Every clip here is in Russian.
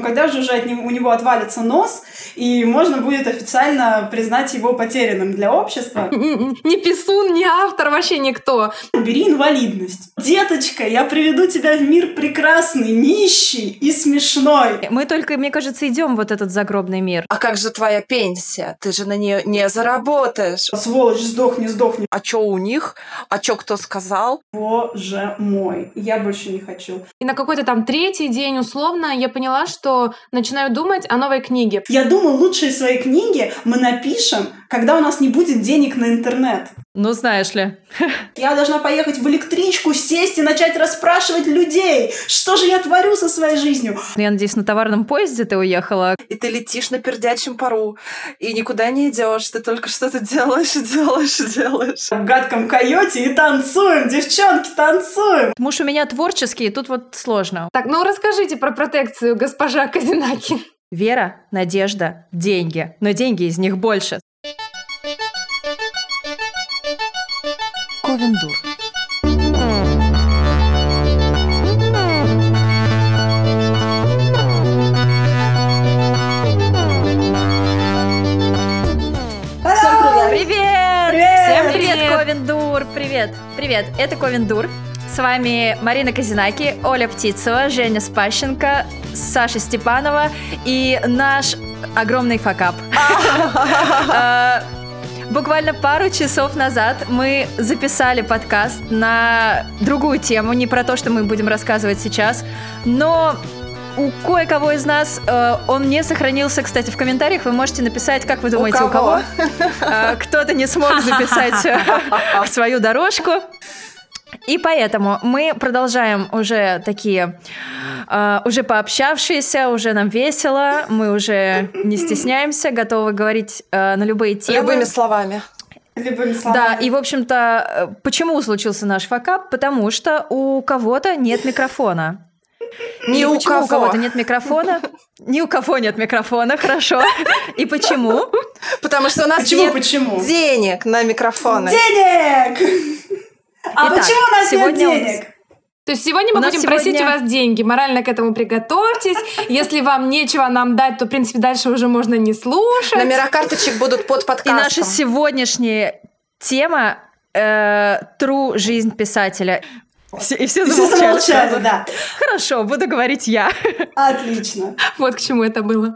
Когда же уже от него, у него отвалится нос, и можно будет официально признать его потерянным для общества. Ни писун, ни автор, вообще никто. Бери инвалидность. Деточка, я приведу тебя в мир прекрасный, нищий и смешной. Мы только, мне кажется, идем в вот этот загробный мир. А как же твоя пенсия? Ты же на нее не заработаешь. Сволочь, сдохни, сдохни. А чё у них? А чё кто сказал? Боже мой, я больше не хочу. И на какой-то там третий день, условно, я поняла, что начинаю думать о новой книге. Я думаю, лучшие свои книги мы напишем, когда у нас не будет денег на интернет. Ну, знаешь ли. Я должна поехать в электричку, сесть и начать расспрашивать людей, что же я творю со своей жизнью. Я надеюсь, на товарном поезде ты уехала. И ты летишь на пердячем пару, и никуда не идешь, ты только что-то делаешь, делаешь, делаешь. В гадком койоте и танцуем, девчонки, танцуем. Муж у меня творческий, тут вот сложно. Так, ну расскажите про протекцию, госпожа Казинаки. Вера, надежда, деньги. Но деньги из них больше. Ковендур. Привет! Привет! Всем привет, Привет! Ковендур! Привет! Привет! Это Ковендур. С вами Марина Казинаки, Оля Птицева, Женя Спащенко, Саша Степанова и наш огромный факап. Буквально пару часов назад мы записали подкаст на другую тему, не про то, что мы будем рассказывать сейчас, но у кое-кого из нас э, он не сохранился, кстати, в комментариях. Вы можете написать, как вы думаете, у кого? Э, Кто-то не смог записать э, свою дорожку. И поэтому мы продолжаем уже такие, э, уже пообщавшиеся, уже нам весело, мы уже не стесняемся, готовы говорить э, на любые темы. Любыми словами. Любыми словами. Да, и, в общем-то, почему случился наш факап? Потому что у кого-то нет микрофона. Ни у почему у кого. кого-то нет микрофона? Ни у кого нет микрофона, хорошо. И почему? Потому что у нас Почему, нет почему? денег на микрофоны. Денег! А Итак, почему у нас нет сегодня нас- денег? То есть сегодня мы будем просить у сегодня- вас деньги. Морально к этому приготовьтесь. Если вам нечего нам дать, то, в принципе, дальше уже можно не слушать. Номера карточек будут под И подкастом. наша сегодняшняя тема э, True жизнь писателя. Все- и все Все замолчали. да. Хорошо, буду говорить я. Отлично. Вот к чему это было.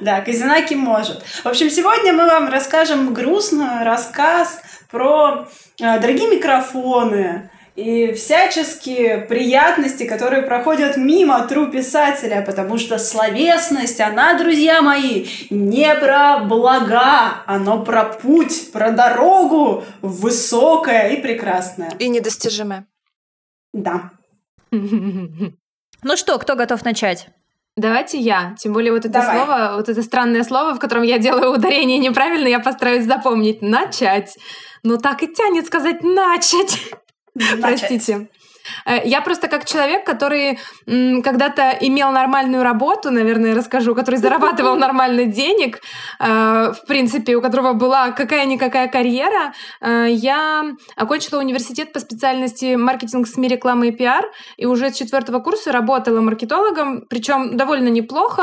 Да, Казинаки может. В общем, сегодня мы вам расскажем грустный рассказ про э, дорогие микрофоны и всяческие приятности, которые проходят мимо тру писателя, потому что словесность, она, друзья мои, не про блага, оно про путь, про дорогу высокая и прекрасная. И недостижимое. Да. Ну что, кто готов начать? Давайте я. Тем более вот это Давай. слово, вот это странное слово, в котором я делаю ударение неправильно, я постараюсь запомнить. Начать. Но так и тянет сказать начать. Простите. Э, Я просто как человек, который когда-то имел нормальную работу, наверное, расскажу, который зарабатывал нормально денег, э, в принципе, у которого была какая-никакая карьера, э, я окончила университет по специальности маркетинг, СМИ, реклама и пиар, и уже с четвертого курса работала маркетологом, причем довольно неплохо.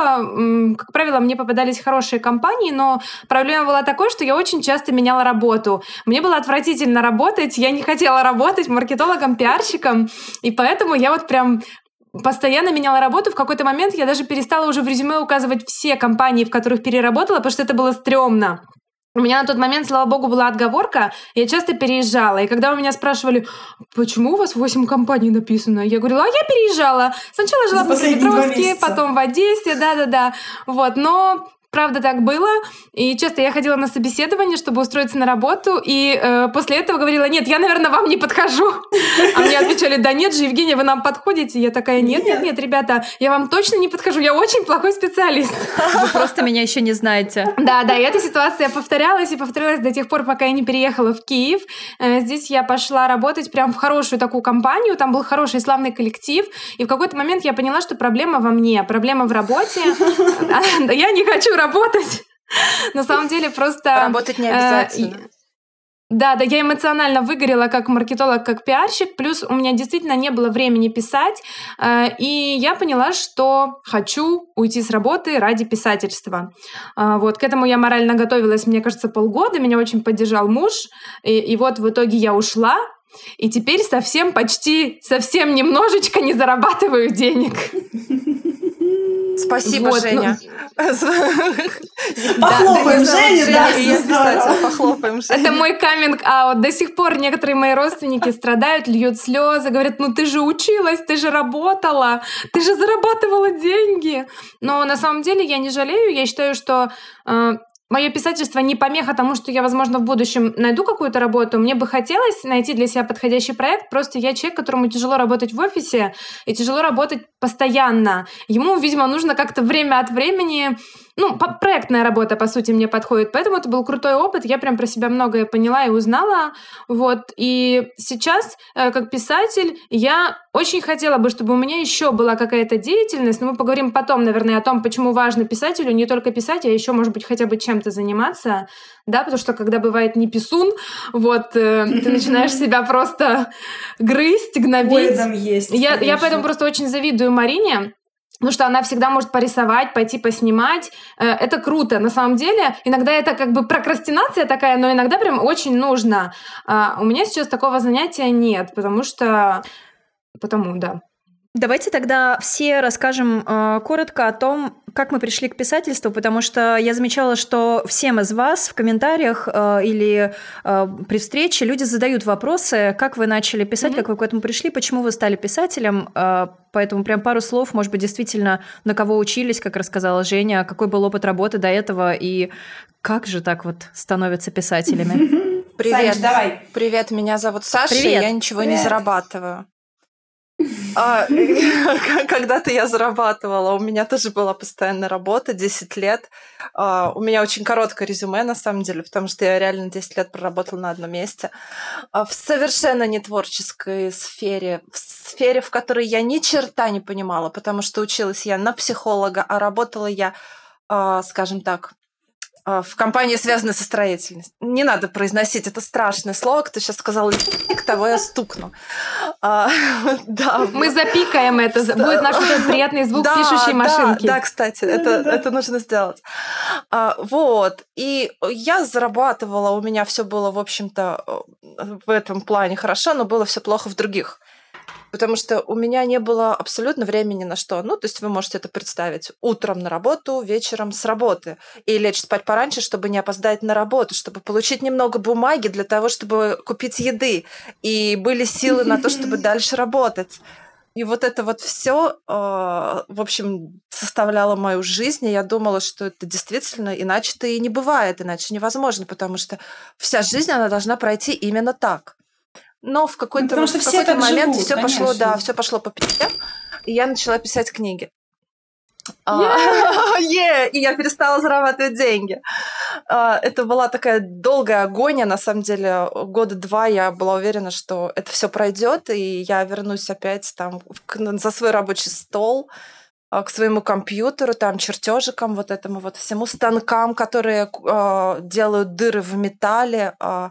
Как правило, мне попадались хорошие компании, но проблема была такой, что я очень часто меняла работу. Мне было отвратительно работать, я не хотела работать маркетологом, пиарщиком, и поэтому я вот прям постоянно меняла работу. В какой-то момент я даже перестала уже в резюме указывать все компании, в которых переработала, потому что это было стрёмно. У меня на тот момент, слава богу, была отговорка, я часто переезжала. И когда у меня спрашивали, почему у вас 8 компаний написано, я говорила, а я переезжала. Сначала жила в месяца. потом в Одессе, да-да-да. Вот, но Правда, так было. И часто я ходила на собеседование, чтобы устроиться на работу, и э, после этого говорила, нет, я, наверное, вам не подхожу. А мне отвечали, да нет же, Евгения, вы нам подходите. Я такая, нет, нет, нет, ребята, я вам точно не подхожу, я очень плохой специалист. Вы просто меня еще не знаете. Да, да, и эта ситуация повторялась и повторялась до тех пор, пока я не переехала в Киев. Э, Здесь я пошла работать прям в хорошую такую компанию, там был хороший славный коллектив, и в какой-то момент я поняла, что проблема во мне, проблема в работе. Я не хочу работать. На самом деле просто... Работать не э, обязательно. Да, да, я эмоционально выгорела как маркетолог, как пиарщик, плюс у меня действительно не было времени писать, э, и я поняла, что хочу уйти с работы ради писательства. Э, вот, к этому я морально готовилась, мне кажется, полгода, меня очень поддержал муж, и, и вот в итоге я ушла, и теперь совсем, почти, совсем немножечко не зарабатываю денег. Спасибо, вот, Женя. Похлопаем Женю, да, похлопаем Женю. Это мой каминг-аут. До сих пор некоторые мои родственники страдают, льют слезы, говорят, ну ты же училась, ты же работала, ты же зарабатывала деньги. Но на самом деле я не жалею, я считаю, что э, Мое писательство не помеха тому, что я, возможно, в будущем найду какую-то работу. Мне бы хотелось найти для себя подходящий проект. Просто я человек, которому тяжело работать в офисе и тяжело работать постоянно. Ему, видимо, нужно как-то время от времени ну, проектная работа, по сути, мне подходит. Поэтому это был крутой опыт. Я прям про себя многое поняла и узнала. Вот. И сейчас, э, как писатель, я очень хотела бы, чтобы у меня еще была какая-то деятельность. Но мы поговорим потом, наверное, о том, почему важно писателю не только писать, а еще, может быть, хотя бы чем-то заниматься. Да, потому что когда бывает не писун, вот, э, ты начинаешь себя просто грызть, гнобить. есть. Я, я поэтому просто очень завидую Марине, Потому что она всегда может порисовать, пойти поснимать. Э, это круто. На самом деле, иногда это как бы прокрастинация такая, но иногда прям очень нужно. А, у меня сейчас такого занятия нет, потому что... Потому, да. Давайте тогда все расскажем э, коротко о том, как мы пришли к писательству, потому что я замечала, что всем из вас в комментариях э, или э, при встрече люди задают вопросы, как вы начали писать, mm-hmm. как вы к этому пришли, почему вы стали писателем. Э, поэтому прям пару слов, может быть, действительно, на кого учились, как рассказала Женя, какой был опыт работы до этого и как же так вот становятся писателями. Привет, Саныч, давай. Привет, меня зовут Саша, Привет. я ничего Привет. не зарабатываю. А, когда-то я зарабатывала, у меня тоже была постоянная работа, 10 лет. А, у меня очень короткое резюме, на самом деле, потому что я реально 10 лет проработала на одном месте. А, в совершенно не творческой сфере, в сфере, в которой я ни черта не понимала, потому что училась я на психолога, а работала я, скажем так, в компании, связанной со строительностью. Не надо произносить это страшное слово. Кто сейчас сказал «лик», того я стукну. А, да. Мы запикаем это. Будет наш приятный звук да, пишущей машинки. Да, да кстати, это, это нужно сделать. А, вот. И я зарабатывала, у меня все было, в общем-то, в этом плане хорошо, но было все плохо в других потому что у меня не было абсолютно времени на что. Ну, то есть вы можете это представить. Утром на работу, вечером с работы. И лечь спать пораньше, чтобы не опоздать на работу, чтобы получить немного бумаги для того, чтобы купить еды. И были силы на то, чтобы дальше работать. И вот это вот все, а, в общем, составляло мою жизнь. И я думала, что это действительно иначе-то и не бывает, иначе невозможно, потому что вся жизнь, она должна пройти именно так. Но в какой-то, ну, в какой-то момент все пошло, да, все пошло по пизде, и я начала писать книги. А, yeah. и я перестала зарабатывать деньги. А, это была такая долгая агония, на самом деле, года два я была уверена, что это все пройдет, и я вернусь опять там за свой рабочий стол, а, к своему компьютеру, там, чертежикам, вот этому вот всему, станкам, которые э, делают дыры в металле, э,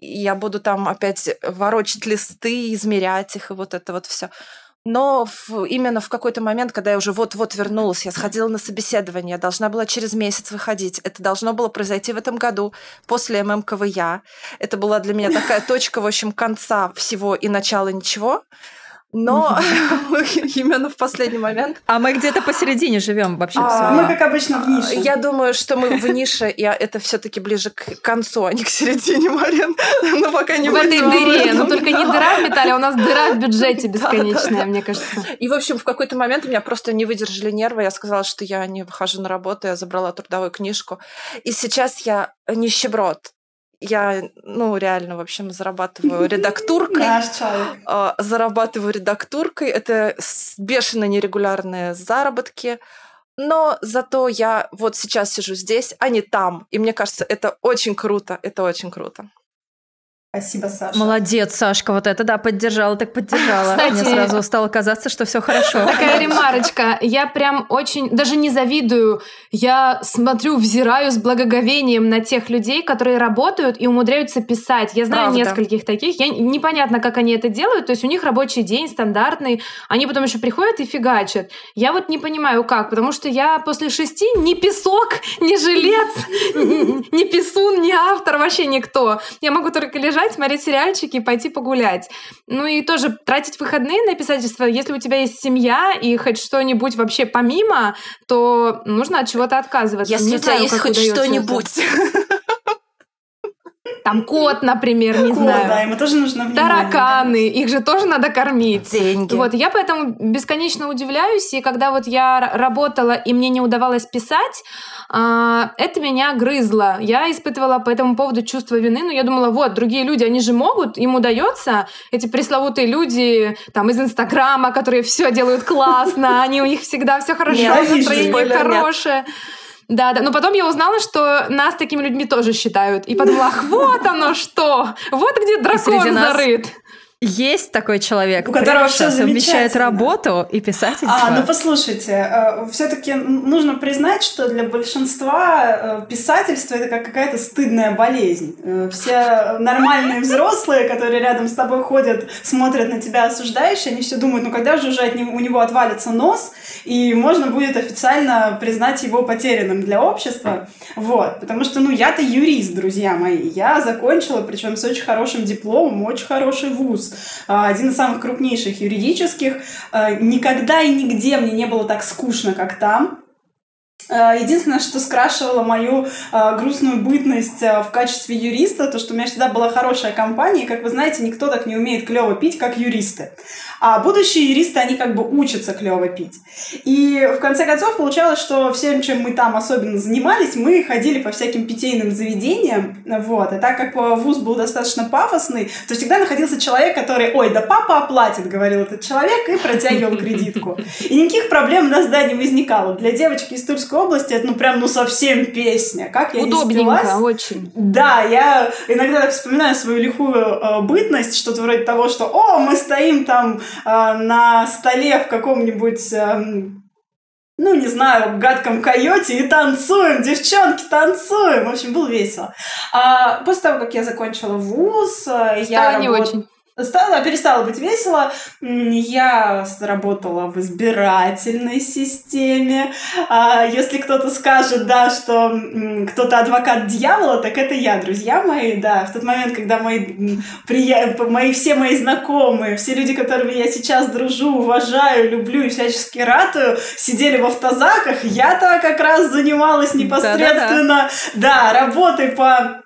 я буду там опять ворочать листы, измерять их, и вот это вот все. Но в, именно в какой-то момент, когда я уже вот-вот вернулась, я сходила на собеседование, должна была через месяц выходить. Это должно было произойти в этом году, после ММКВЯ. Это была для меня такая точка, в общем, конца всего и начала ничего. Но именно в последний момент. А мы где-то посередине живем вообще. А, мы, как обычно, в нише. Я думаю, что мы в нише, и это все-таки ближе к концу, а не к середине, Марин. Но пока не в этой дыре. Но только не дыра в металле, а у нас дыра в бюджете бесконечная, мне кажется. И, в общем, в какой-то момент у меня просто не выдержали нервы. Я сказала, что я не выхожу на работу, я забрала трудовую книжку. И сейчас я нищеброд я, ну, реально, в общем, зарабатываю редактуркой. А, зарабатываю редактуркой. Это бешено нерегулярные заработки. Но зато я вот сейчас сижу здесь, а не там. И мне кажется, это очень круто. Это очень круто. Спасибо, Саша. Молодец, Сашка, вот это да, поддержала, так поддержала. Кстати, Мне сразу стало казаться, что все хорошо. Такая ремарочка. Я прям очень, даже не завидую, я смотрю, взираю с благоговением на тех людей, которые работают и умудряются писать. Я знаю Правда. нескольких таких. Я непонятно, как они это делают. То есть у них рабочий день стандартный, они потом еще приходят и фигачат. Я вот не понимаю, как, потому что я после шести ни песок, ни жилец, ни писун, ни автор, вообще никто. Я могу только лежать лежать, смотреть сериальчики пойти погулять. Ну и тоже тратить выходные на писательство. Если у тебя есть семья и хоть что-нибудь вообще помимо, то нужно от чего-то отказываться. Если Не у тебя знаю, есть хоть что-нибудь. Там кот, например, не кот, знаю. да, ему тоже нужно внимание. Тараканы, их же тоже надо кормить. Деньги. Вот, я поэтому бесконечно удивляюсь, и когда вот я работала, и мне не удавалось писать, а, это меня грызло. Я испытывала по этому поводу чувство вины, но я думала, вот, другие люди, они же могут, им удается, эти пресловутые люди там из Инстаграма, которые все делают классно, они у них всегда все хорошо, настроение хорошее. Да, да. Но потом я узнала, что нас такими людьми тоже считают. И подумала, ах, вот оно что! Вот где дракон зарыт. Есть такой человек, у которого все совмещает работу и писательство. А, ну послушайте, э, все-таки нужно признать, что для большинства э, писательство это как какая-то стыдная болезнь. Э, все нормальные взрослые, которые рядом с тобой ходят, смотрят на тебя осуждающие, они все думают, ну когда же уже от него, у него отвалится нос, и можно будет официально признать его потерянным для общества. Вот, потому что, ну, я-то юрист, друзья мои. Я закончила, причем с очень хорошим дипломом, очень хороший вуз. А, один из самых крупнейших юридических. А, никогда и нигде мне не было так скучно, как там. А, единственное, что скрашивало мою э, грустную бытность э, в качестве юриста, то, что у меня всегда была хорошая компания, и, как вы знаете, никто так не умеет клево пить, как юристы. А будущие юристы, они как бы учатся клево пить. И в конце концов получалось, что всем, чем мы там особенно занимались, мы ходили по всяким питейным заведениям, вот, и так как вуз был достаточно пафосный, то всегда находился человек, который, ой, да папа оплатит, говорил этот человек, и протягивал кредитку. И никаких проблем у нас, да, не возникало. Для девочки из Тульской области это, ну, прям, ну, совсем песня. Как я Удобненько, не очень. Да, я иногда так вспоминаю свою лихую э, бытность, что-то вроде того, что, о, мы стоим там э, на столе в каком-нибудь э, ну, не знаю, гадком койоте и танцуем, девчонки, танцуем. В общем, было весело. А после того, как я закончила вуз, э, Стало я не работ... очень. Стало, перестало быть весело. Я работала в избирательной системе. А если кто-то скажет, да, что кто-то адвокат дьявола, так это я, друзья мои, да. В тот момент, когда мои, прия... мои все мои знакомые, все люди, которыми я сейчас дружу, уважаю, люблю и всячески ратую, сидели в автозаках, я-то как раз занималась непосредственно, да, да, да работой по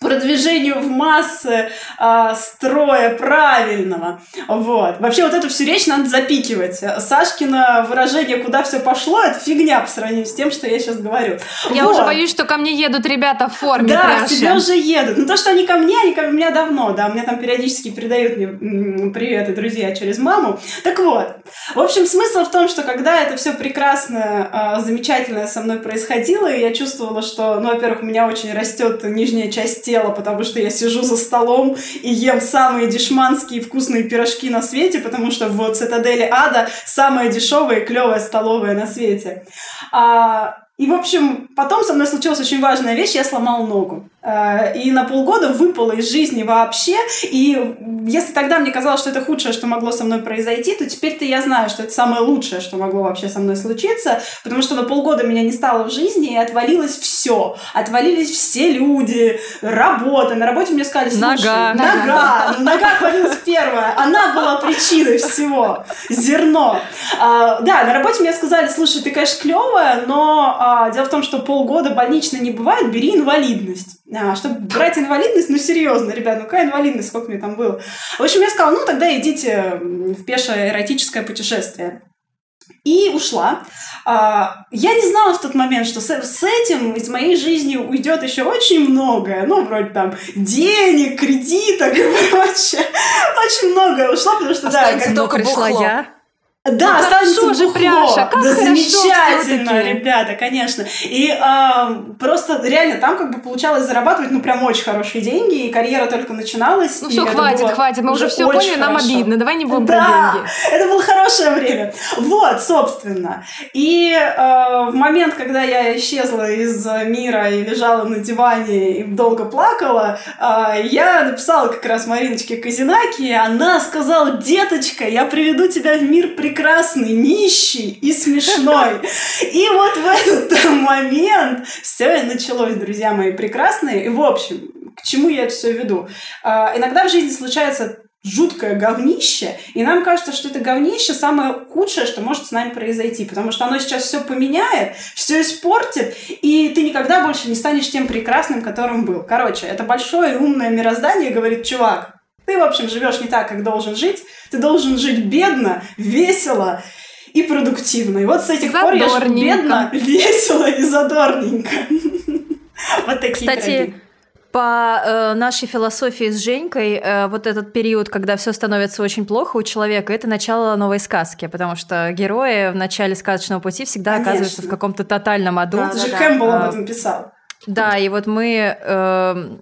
продвижению в массы э, строя правильного. Вот. Вообще вот эту всю речь надо запикивать. Сашкина выражение «куда все пошло» — это фигня по сравнению с тем, что я сейчас говорю. Я вот. уже боюсь, что ко мне едут ребята в форме Да, к тебе уже едут. Ну то, что они ко мне, они ко мне давно, да. Мне там периодически передают мне приветы друзья через маму. Так вот. В общем, смысл в том, что когда это все прекрасно, э, замечательно со мной происходило, и я чувствовала, что, ну, во-первых, у меня очень растет нижняя часть тела, потому что я сижу за столом и ем самые дешманские вкусные пирожки на свете, потому что в цитадели ада самая дешевая и клевая столовая на свете. А, и, в общем, потом со мной случилась очень важная вещь, я сломал ногу. Э, и на полгода выпала из жизни вообще. И если тогда мне казалось, что это худшее, что могло со мной произойти, то теперь-то я знаю, что это самое лучшее, что могло вообще со мной случиться, потому что на полгода меня не стало в жизни, и отвалилось все. Отвалились все люди, работа. На работе мне сказали, слушай, нога, нога, нога отвалилась первая. Она была причиной всего. Зерно. А, да, на работе мне сказали, слушай, ты, конечно, клевая, но а, дело в том, что полгода больнично не бывает, бери инвалидность. А, чтобы брать инвалидность, ну серьезно, ребят, ну какая инвалидность, сколько мне там было. В общем, я сказала, ну тогда идите в пешее эротическое путешествие. И ушла. А, я не знала в тот момент, что с, этим из моей жизни уйдет еще очень многое. Ну, вроде там денег, кредиток и прочее. Очень многое ушло, потому что, Останется да, как только пришла я. Да, Ну, останется хорошо же. Пряша, как да хорошо замечательно, ребята, конечно. И а, просто реально там как бы получалось зарабатывать, ну, прям очень хорошие деньги, и карьера только начиналась. Ну все, хватит, было хватит. Мы уже все поняли, нам хорошо. обидно. Давай не будем про Да, деньги. это было хорошее время. Вот, собственно. И э, в момент, когда я исчезла из мира и лежала на диване и долго плакала, э, я написала как раз Мариночке Казинаки, и она сказала, деточка, я приведу тебя в мир прекрасный, нищий и смешной. И вот в этот момент все и началось, друзья мои прекрасные. И в общем, к чему я это все веду? А, Иногда в жизни случается жуткое говнище, и нам кажется, что это говнище самое худшее, что может с нами произойти, потому что оно сейчас все поменяет, все испортит, и ты никогда больше не станешь тем прекрасным, которым был. Короче, это большое умное мироздание говорит, чувак, ты, в общем, живешь не так, как должен жить, ты должен жить бедно, весело и продуктивно. И вот с этих пор я живу бедно, весело и задорненько. Вот такие Кстати. По э, нашей философии с Женькой, э, вот этот период, когда все становится очень плохо у человека, это начало новой сказки, потому что герои в начале сказочного пути всегда Конечно. оказываются в каком-то тотальном аду. Это же Кэмпбелл об А, этом писал. Да, и вот мы э,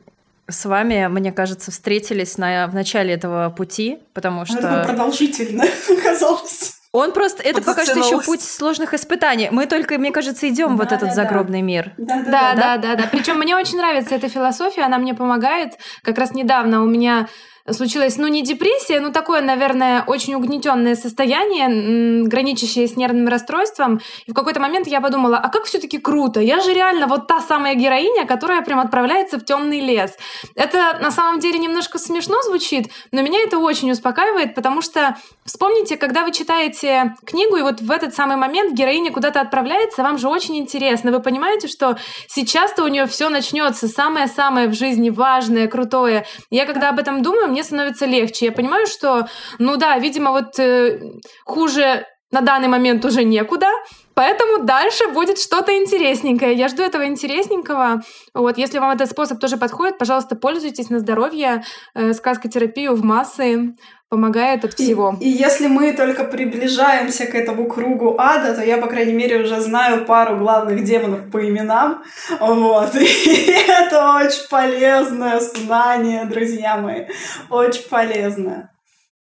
с вами, мне кажется, встретились на, в начале этого пути, потому такое что продолжительно оказалось. он просто... Это пока что еще путь сложных испытаний. Мы только, мне кажется, идем в вот Да, этот да, да. загробный мир. Да, да, да, да. Причем мне очень нравится эта философия, она мне помогает. Как раз недавно у меня случилась, ну, не депрессия, но такое, наверное, очень угнетенное состояние, граничащее с нервным расстройством. И в какой-то момент я подумала, а как все-таки круто? Я же реально вот та самая героиня, которая прям отправляется в темный лес. Это на самом деле немножко смешно звучит, но меня это очень успокаивает, потому что вспомните, когда вы читаете книгу, и вот в этот самый момент героиня куда-то отправляется, вам же очень интересно. Вы понимаете, что сейчас-то у нее все начнется, самое-самое в жизни важное, крутое. Я когда об этом думаю, мне становится легче. Я понимаю, что, ну да, видимо, вот э, хуже на данный момент уже некуда, поэтому дальше будет что-то интересненькое. Я жду этого интересненького. Вот, если вам этот способ тоже подходит, пожалуйста, пользуйтесь на здоровье. Э, сказкотерапию в массы помогает от И- всего. И, если мы только приближаемся к этому кругу ада, то я, по крайней мере, уже знаю пару главных демонов по именам. Вот. И это очень полезное знание, друзья мои. Очень полезное.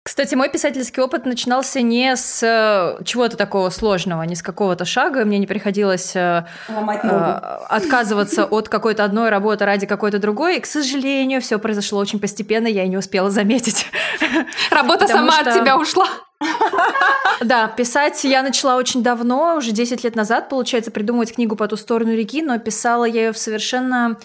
Кстати, мой писательский опыт начинался не с э, чего-то такого сложного, не с какого-то шага. Мне не приходилось э, э, отказываться от какой-то одной работы ради какой-то другой. И, к сожалению, все произошло очень постепенно, я и не успела заметить. Работа сама что- от тебя ушла. Да, писать я начала очень давно, уже 10 лет назад, получается, придумывать книгу по ту сторону реки, но писала я ее в совершенно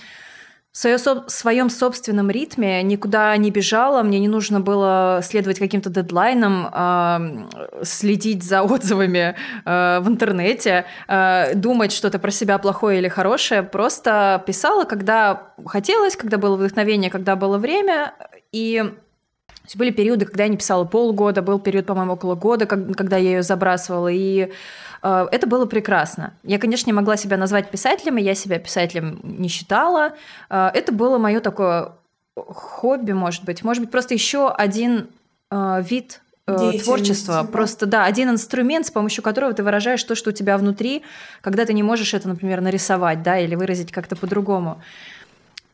в своем собственном ритме, никуда не бежала, мне не нужно было следовать каким-то дедлайнам, ам, следить за отзывами э, в интернете, э, думать что-то про себя плохое или хорошее, просто писала, когда хотелось, когда было вдохновение, когда было время, и были периоды, когда я не писала полгода, был период, по-моему, около года, когда я ее забрасывала, и это было прекрасно. Я, конечно, не могла себя назвать писателем, и я себя писателем не считала. Э, это было мое такое хобби, может быть, может быть, просто еще один э, вид э, творчества, да. просто, да, один инструмент, с помощью которого ты выражаешь то, что у тебя внутри, когда ты не можешь это, например, нарисовать, да, или выразить как-то по-другому.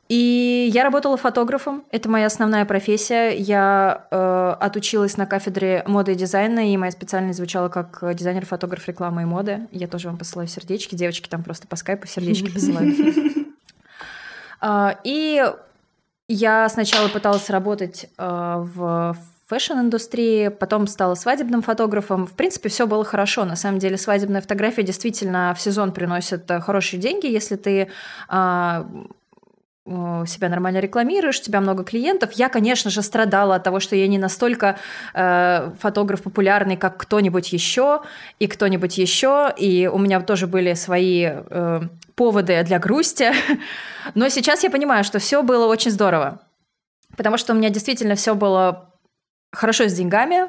И я работала фотографом, это моя основная профессия. Я э, отучилась на кафедре моды и дизайна, и моя специальность звучала как э, дизайнер, фотограф рекламы и моды. Я тоже вам посылаю сердечки, девочки там просто по скайпу сердечки посылают. А, И я сначала пыталась работать э, в fashion-индустрии, потом стала свадебным фотографом. В принципе, все было хорошо. На самом деле, свадебная фотография действительно в сезон приносит э, хорошие деньги, если ты а, себя нормально рекламируешь, у тебя много клиентов. Я, конечно же, страдала от того, что я не настолько э, фотограф популярный, как кто-нибудь еще и кто-нибудь еще. И у меня тоже были свои э, поводы для грусти. Но сейчас я понимаю, что все было очень здорово. Потому что у меня действительно все было хорошо с деньгами.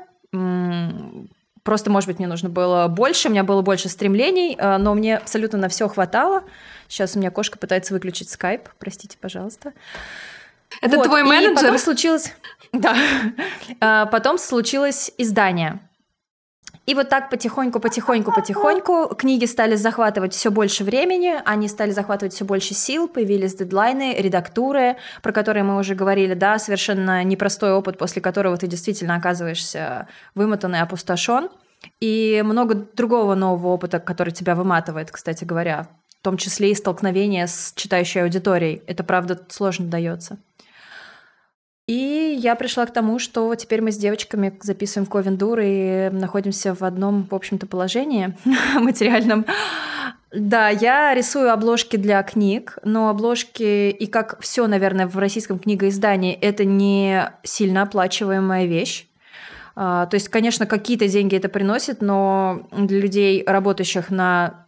Просто, может быть, мне нужно было больше, у меня было больше стремлений, э, но мне абсолютно на все хватало. Сейчас у меня кошка пытается выключить скайп, простите, пожалуйста. Это Вот, твой и менеджер? потом случилось... Да. А, Потом случилось издание. И вот так потихоньку, потихоньку, потихоньку книги стали захватывать все больше времени, они стали захватывать все больше сил, появились дедлайны, редактуры, про которые мы уже говорили, да, совершенно непростой опыт, после которого ты действительно оказываешься вымотан и опустошен. И много другого нового опыта, который тебя выматывает, кстати говоря, в том числе и столкновение с читающей аудиторией. Это, правда, сложно дается. И я пришла к тому, что теперь мы с девочками записываем Ковендур и находимся в одном, в общем-то, положении материальном. Да, я рисую обложки для книг, но обложки, и как все, наверное, в российском книгоиздании, это не сильно оплачиваемая вещь. А, то есть, конечно, какие-то деньги это приносит, но для людей, работающих на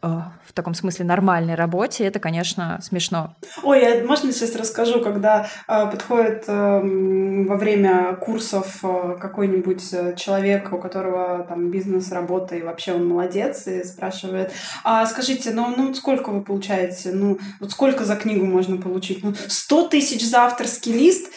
а, в таком смысле нормальной работе, это, конечно, смешно. Ой, я, можно сейчас расскажу, когда э, подходит э, во время курсов э, какой-нибудь э, человек, у которого там бизнес, работа, и вообще он молодец, и спрашивает, а скажите, ну, ну сколько вы получаете? Ну, вот сколько за книгу можно получить? Ну, 100 тысяч за авторский лист,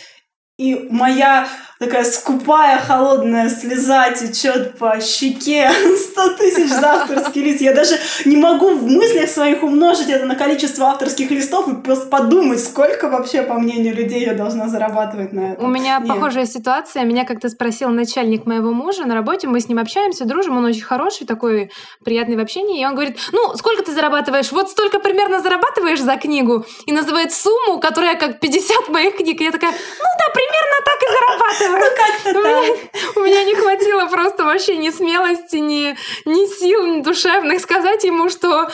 и моя такая скупая холодная слеза течет по щеке. 100 тысяч за авторский лист. Я даже не могу в мыслях своих умножить это на количество авторских листов и просто подумать, сколько вообще, по мнению людей, я должна зарабатывать на это. У меня Нет. похожая ситуация. Меня как-то спросил начальник моего мужа на работе. Мы с ним общаемся, дружим. Он очень хороший, такой приятный в общении. И он говорит, ну, сколько ты зарабатываешь? Вот столько примерно зарабатываешь за книгу. И называет сумму, которая как 50 моих книг. И я такая, ну да, примерно так и зарабатываю. Ну как-то так. У меня не хватило просто вообще ни смелости, ни, ни сил ни душевных сказать ему, что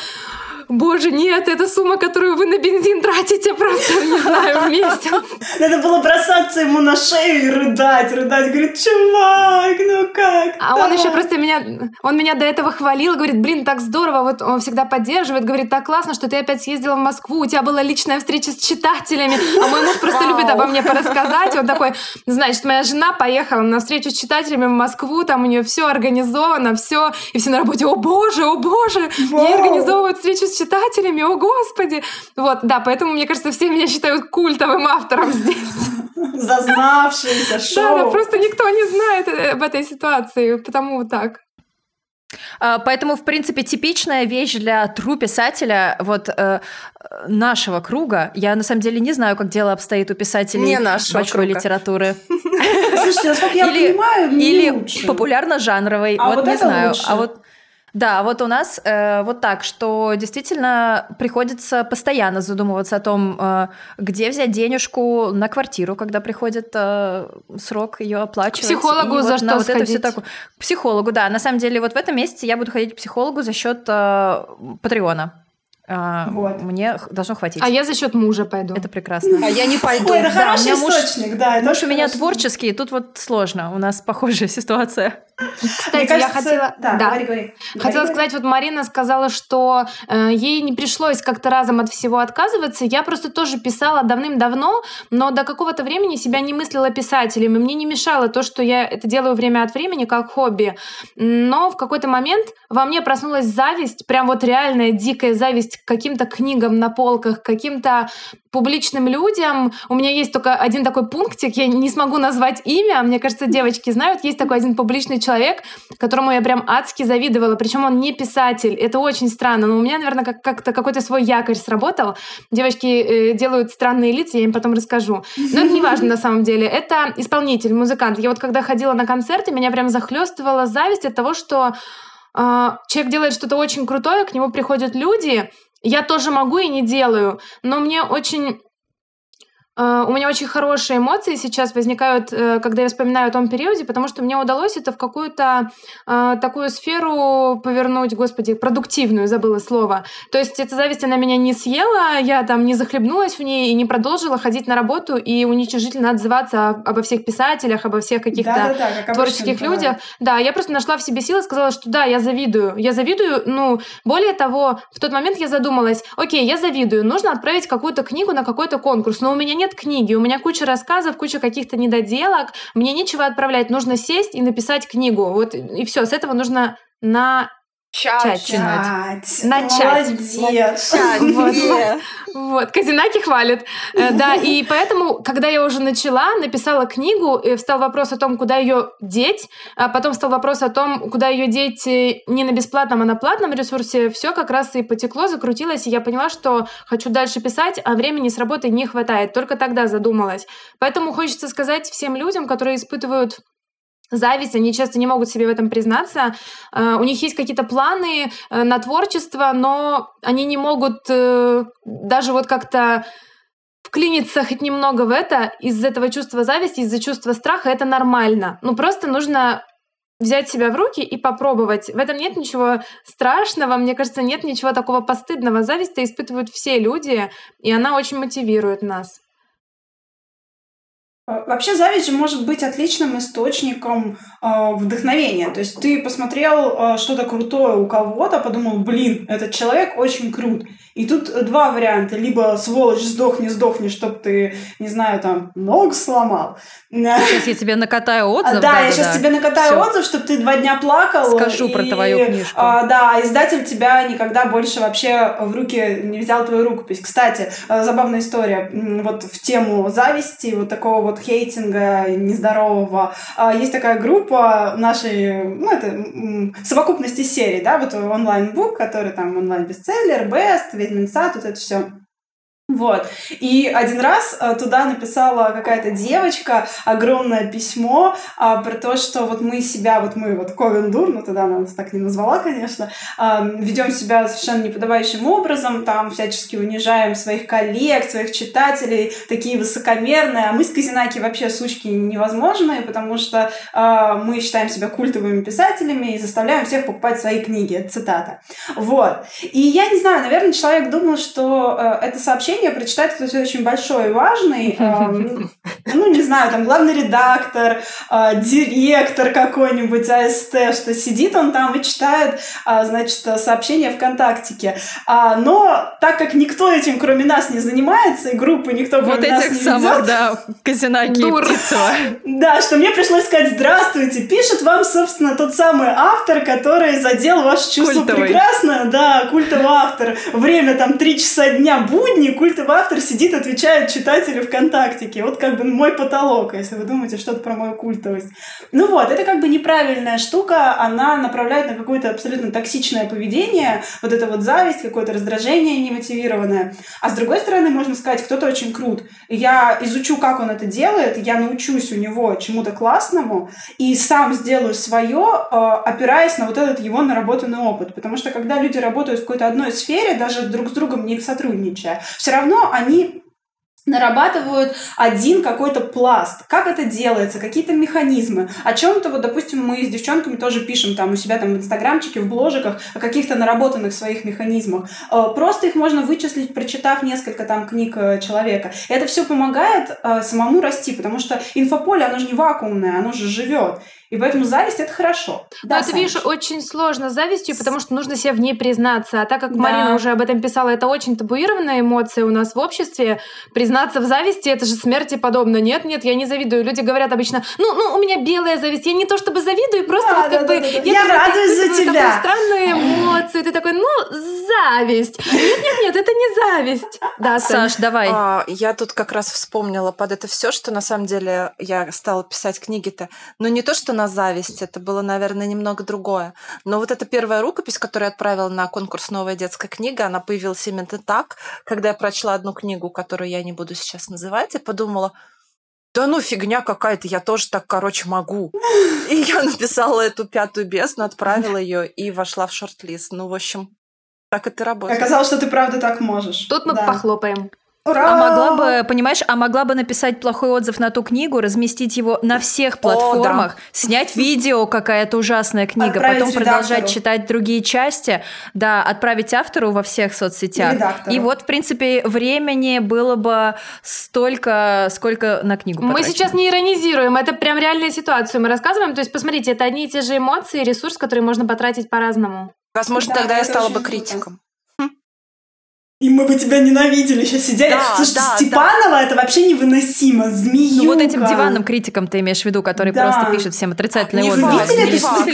боже, нет, это сумма, которую вы на бензин тратите просто, не знаю, в месяц. Надо было бросаться ему на шею и рыдать, рыдать, говорит, чувак, ну как А он еще просто меня, он меня до этого хвалил, говорит, блин, так здорово, вот он всегда поддерживает, говорит, так классно, что ты опять съездила в Москву, у тебя была личная встреча с читателями, а мой муж просто любит обо мне порассказать, он такой, значит, моя жена поехала на встречу с читателями в Москву, там у нее все организовано, все, и все на работе, о боже, о боже, ей организовывают встречу с читателями, о господи. Вот, да, поэтому, мне кажется, все меня считают культовым автором здесь. Зазнавшийся шоу. Да, да, просто никто не знает э, об этой ситуации, потому так. А, поэтому, в принципе, типичная вещь для тру писателя вот э, нашего круга. Я на самом деле не знаю, как дело обстоит у писателей не большой круга. литературы. Слушайте, насколько я понимаю, Или популярно-жанровой. А вот не знаю. А вот да, вот у нас э, вот так, что действительно приходится постоянно задумываться о том, э, где взять денежку на квартиру, когда приходит э, срок ее оплачивать. К психологу и за вот что вот это все такое. К психологу, да. На самом деле вот в этом месяце я буду ходить к психологу за счет э, Патреона. А, вот. Мне должно хватить. А я за счет мужа пойду. Это прекрасно. А я не пойду. Ой, это да, хороший источник, да. Это муж у меня творческий, тут вот сложно. У нас похожая ситуация. Кстати, кажется, я хотела... Да, да. Говори, говори. Хотела говори, сказать, вот Марина сказала, что э, ей не пришлось как-то разом от всего отказываться. Я просто тоже писала давным-давно, но до какого-то времени себя не мыслила писателем, и мне не мешало то, что я это делаю время от времени как хобби. Но в какой-то момент во мне проснулась зависть, прям вот реальная дикая зависть к каким-то книгам на полках, к каким-то публичным людям. У меня есть только один такой пунктик, я не смогу назвать имя, мне кажется, девочки знают, есть такой один публичный человек, которому я прям адски завидовала, причем он не писатель, это очень странно, но у меня, наверное, как- как-то какой-то свой якорь сработал. Девочки э, делают странные лица, я им потом расскажу. Но это не важно на самом деле. Это исполнитель, музыкант. Я вот когда ходила на концерты, меня прям захлестывала зависть от того, что э, человек делает что-то очень крутое, к нему приходят люди, я тоже могу и не делаю, но мне очень у меня очень хорошие эмоции сейчас возникают, э, когда я вспоминаю о том периоде, потому что мне удалось это в какую-то э, такую сферу повернуть, господи, продуктивную, забыла слово. То есть эта зависть, она меня не съела, я там не захлебнулась в ней и не продолжила ходить на работу и уничижительно отзываться обо всех писателях, обо всех каких-то да, да, да, творческих людях. Да, я просто нашла в себе силы и сказала, что да, я завидую. Я завидую, ну, более того, в тот момент я задумалась, окей, я завидую, нужно отправить какую-то книгу на какой-то конкурс, но у меня нет нет книги, у меня куча рассказов, куча каких-то недоделок, мне нечего отправлять, нужно сесть и написать книгу. Вот и все, с этого нужно на Чать. Чать. Начать. Молодец. Вот, вот. Казинаки хвалит. Э, Да, и поэтому, когда я уже начала, написала книгу, и встал вопрос о том, куда ее деть, а потом встал вопрос о том, куда ее деть э, не на бесплатном, а на платном ресурсе, все как раз и потекло, закрутилось, и я поняла, что хочу дальше писать, а времени с работы не хватает. Только тогда задумалась. Поэтому хочется сказать всем людям, которые испытывают зависть, они часто не могут себе в этом признаться. Э, У них есть какие-то планы э, на творчество, но они не могут э, даже вот как-то вклиниться хоть немного в это из этого чувства зависти, из-за чувства страха, это нормально. Ну, просто нужно взять себя в руки и попробовать. В этом нет ничего страшного, мне кажется, нет ничего такого постыдного. Зависть испытывают все люди, и она очень мотивирует нас. А, Вообще зависть же может быть отличным источником э, вдохновения. То есть ты посмотрел э, что-то крутое у кого-то, подумал, блин, этот человек очень крут. И тут два варианта. Либо сволочь, сдохни, сдохни, чтоб ты, не знаю, там, ног сломал. Сейчас я тебе накатаю отзыв. А, да, я сейчас тебе накатаю Всё. отзыв, чтобы ты два дня плакал. Скажу про и, твою книжку. а, да, издатель тебя никогда больше вообще в руки не взял твою рукопись. Кстати, э, забавная история. Вот в тему зависти, вот такого вот хейтинга нездорового. А, Есть такая группа нашей, ну, это совокупности серий, да, вот онлайн-бук, который там онлайн-бестселлер, бест, ведьмин сад, вот это все. Вот. И один раз э, туда написала какая-то девочка огромное письмо а, про то, что вот мы себя, вот мы, вот Ковен Дур, ну тогда она нас так не назвала, конечно, а, ведем себя совершенно неподобающим образом, там всячески унижаем своих коллег, своих читателей, такие высокомерные, а мы с Казинаки вообще сучки невозможные, потому что а, мы считаем себя культовыми писателями и заставляем всех покупать свои книги, цитата. Вот. И я не знаю, наверное, человек думал, что э, это сообщение прочитает кто-то очень большой и важный, ну, не знаю, там, главный редактор, э, директор какой-нибудь АСТ, что сидит он там и читает, а, значит, сообщения ВКонтактике. А, но так как никто этим, кроме нас, не занимается, и группы никто Вот кроме нас этих не самых, ведет, да, Казинаки и Дур. Птицева. да, что мне пришлось сказать «Здравствуйте». Пишет вам, собственно, тот самый автор, который задел ваше чувство Культовый. прекрасно. Да, культовый автор. Время там 3 часа дня будни, культовый автор сидит, отвечает читателю ВКонтактике. Вот как бы мой потолок, если вы думаете что-то про мою культовость. Ну вот, это как бы неправильная штука, она направляет на какое-то абсолютно токсичное поведение, вот это вот зависть, какое-то раздражение немотивированное. А с другой стороны, можно сказать, кто-то очень крут. Я изучу, как он это делает, я научусь у него чему-то классному и сам сделаю свое, опираясь на вот этот его наработанный опыт. Потому что когда люди работают в какой-то одной сфере, даже друг с другом не сотрудничая, все равно они нарабатывают один какой-то пласт. Как это делается, какие-то механизмы. О чем-то, вот, допустим, мы с девчонками тоже пишем там у себя там в инстаграмчике, в бложиках о каких-то наработанных своих механизмах. Э, Просто их можно вычислить, прочитав несколько там книг э, человека. И это все помогает э, самому расти, потому что инфополе, оно же не вакуумное, оно же живет. И поэтому зависть это хорошо. Но Да, это, Саныч? видишь, очень сложно с завистью, потому что нужно себе в ней признаться. А так как Да. Марина уже об этом писала, это очень табуированная эмоция у нас в обществе. Признаться в зависти, это же смерти подобно. Нет, нет, я не завидую. Люди говорят обычно, ну, ну, у меня белая зависть. Я не то чтобы завидую, просто Да, вот как да, бы... да, да. Я, Я радуюсь за тебя. такую странную эмоцию. Ты такой, ну, зависть. Нет, нет, нет, это не зависть. Да. Саш, давай. А, я тут как раз вспомнила под это все, что на самом деле я стала писать книги-то. Но не то, что на зависть, это было, наверное, немного другое. Но вот эта первая рукопись, которую я отправила на конкурс «Новая детская книга», она появилась именно так, когда я прочла одну книгу, которую я не буду сейчас называть, и подумала, да ну фигня какая-то, я тоже так, короче, могу. И я написала эту пятую бездну, отправила ее и вошла в шорт-лист. Ну, в общем, так это работает. Оказалось, что ты правда так можешь. Тут мы Да. похлопаем. Ура! А могла бы, понимаешь, а могла бы написать плохой отзыв на ту книгу, разместить его на всех платформах, снять видео, какая-то ужасная книга, Отправить потом продолжать редактору. читать другие части, да, отправить автору во всех соцсетях. И. И вот, в принципе, времени было бы столько, сколько на книгу Мы потрачено. сейчас не иронизируем, это прям реальная ситуацию мы рассказываем. То есть, посмотрите, это одни и те же эмоции, ресурс, который можно потратить по-разному. Возможно, Да, тогда я стала бы круто. критиком. И мы бы тебя ненавидели сейчас сидели. Да, Слушай, да, Степанова это вообще невыносимо. Змеюка. Ну вот этим диванным критикам ты имеешь в виду, который Да. просто пишет всем отрицательные Не Вы отзывы. видели не. Степанову,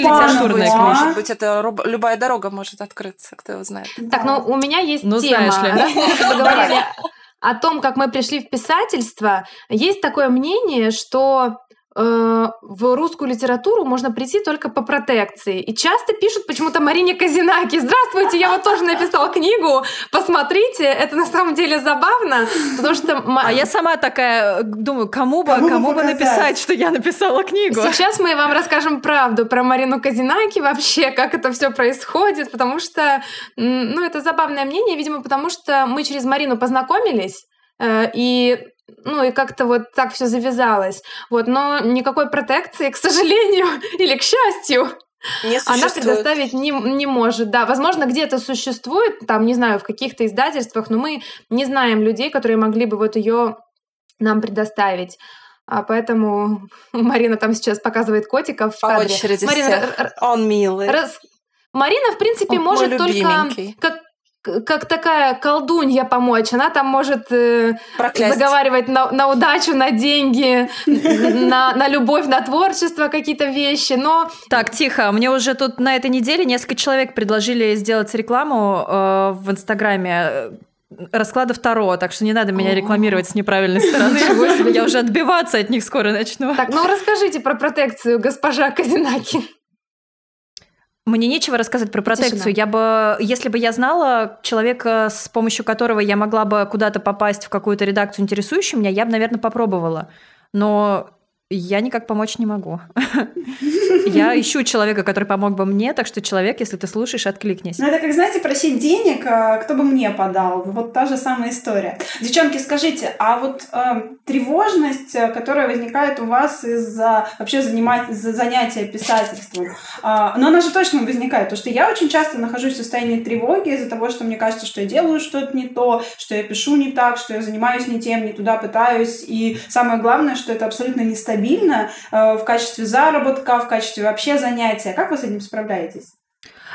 литературная а? Может быть, это роб- любая дорога может открыться, кто его знает. Так, ну у меня есть Ну, тема. знаешь ли. О том, как мы пришли в писательство, есть такое мнение, что в русскую литературу можно прийти только по протекции. И часто пишут почему-то Марине Казинаки. Здравствуйте, я вот тоже написала книгу, посмотрите, это на самом деле забавно, потому что... А я сама такая э, думаю, кому бы, Кому бы кому бы написать, что я написала книгу. Сейчас мы вам расскажем правду про Марину Казинаки вообще, как это все происходит, потому что, ну, это забавное мнение, видимо, потому что мы через Марину познакомились, э, и ну и как-то вот так все завязалось. Вот, но никакой протекции, к сожалению, или к счастью, Не она предоставить не, не может. Да, возможно, где-то существует, там, не знаю, в каких-то издательствах, но мы не знаем людей, которые могли бы вот ее нам предоставить. А поэтому Марина там сейчас показывает котиков в По кадре. очереди Марина, всех. Он милый. раз- Марина, в принципе, Он может только как как такая колдунья помочь. Она там может э, Проклясть. заговаривать на, на удачу, на деньги, на, на любовь, на творчество какие-то вещи. Но Так, тихо. Мне уже тут на этой неделе несколько человек предложили сделать рекламу э, в Инстаграме э, раскладов Таро, так что не надо меня рекламировать с неправильной стороны. Я уже отбиваться от них скоро начну. так, ну расскажите про протекцию, госпожа Казинаки. Мне нечего рассказать про протекцию. Тишина. Я бы, если бы я знала человека, с помощью которого я могла бы куда-то попасть в какую-то редакцию, интересующую меня, я бы, наверное, попробовала. Но я никак помочь не могу. Я ищу человека, который помог бы мне, так что человек, если ты слушаешь, откликнись. Ну, это как, знаете, просить денег, а, кто бы мне подал. Вот та же самая история. Девчонки, скажите, а вот э, тревожность, э, которая возникает у вас из-за вообще занимать, из-за занятия писательством, а, но она же точно возникает, потому что я очень часто нахожусь в состоянии тревоги из-за того, что мне кажется, что я делаю что-то не то, что я пишу не так, что я занимаюсь не тем, не туда пытаюсь. И самое главное, что это абсолютно нестабильно э, в качестве заработка, в качестве вообще занятия. Как вы с этим справляетесь?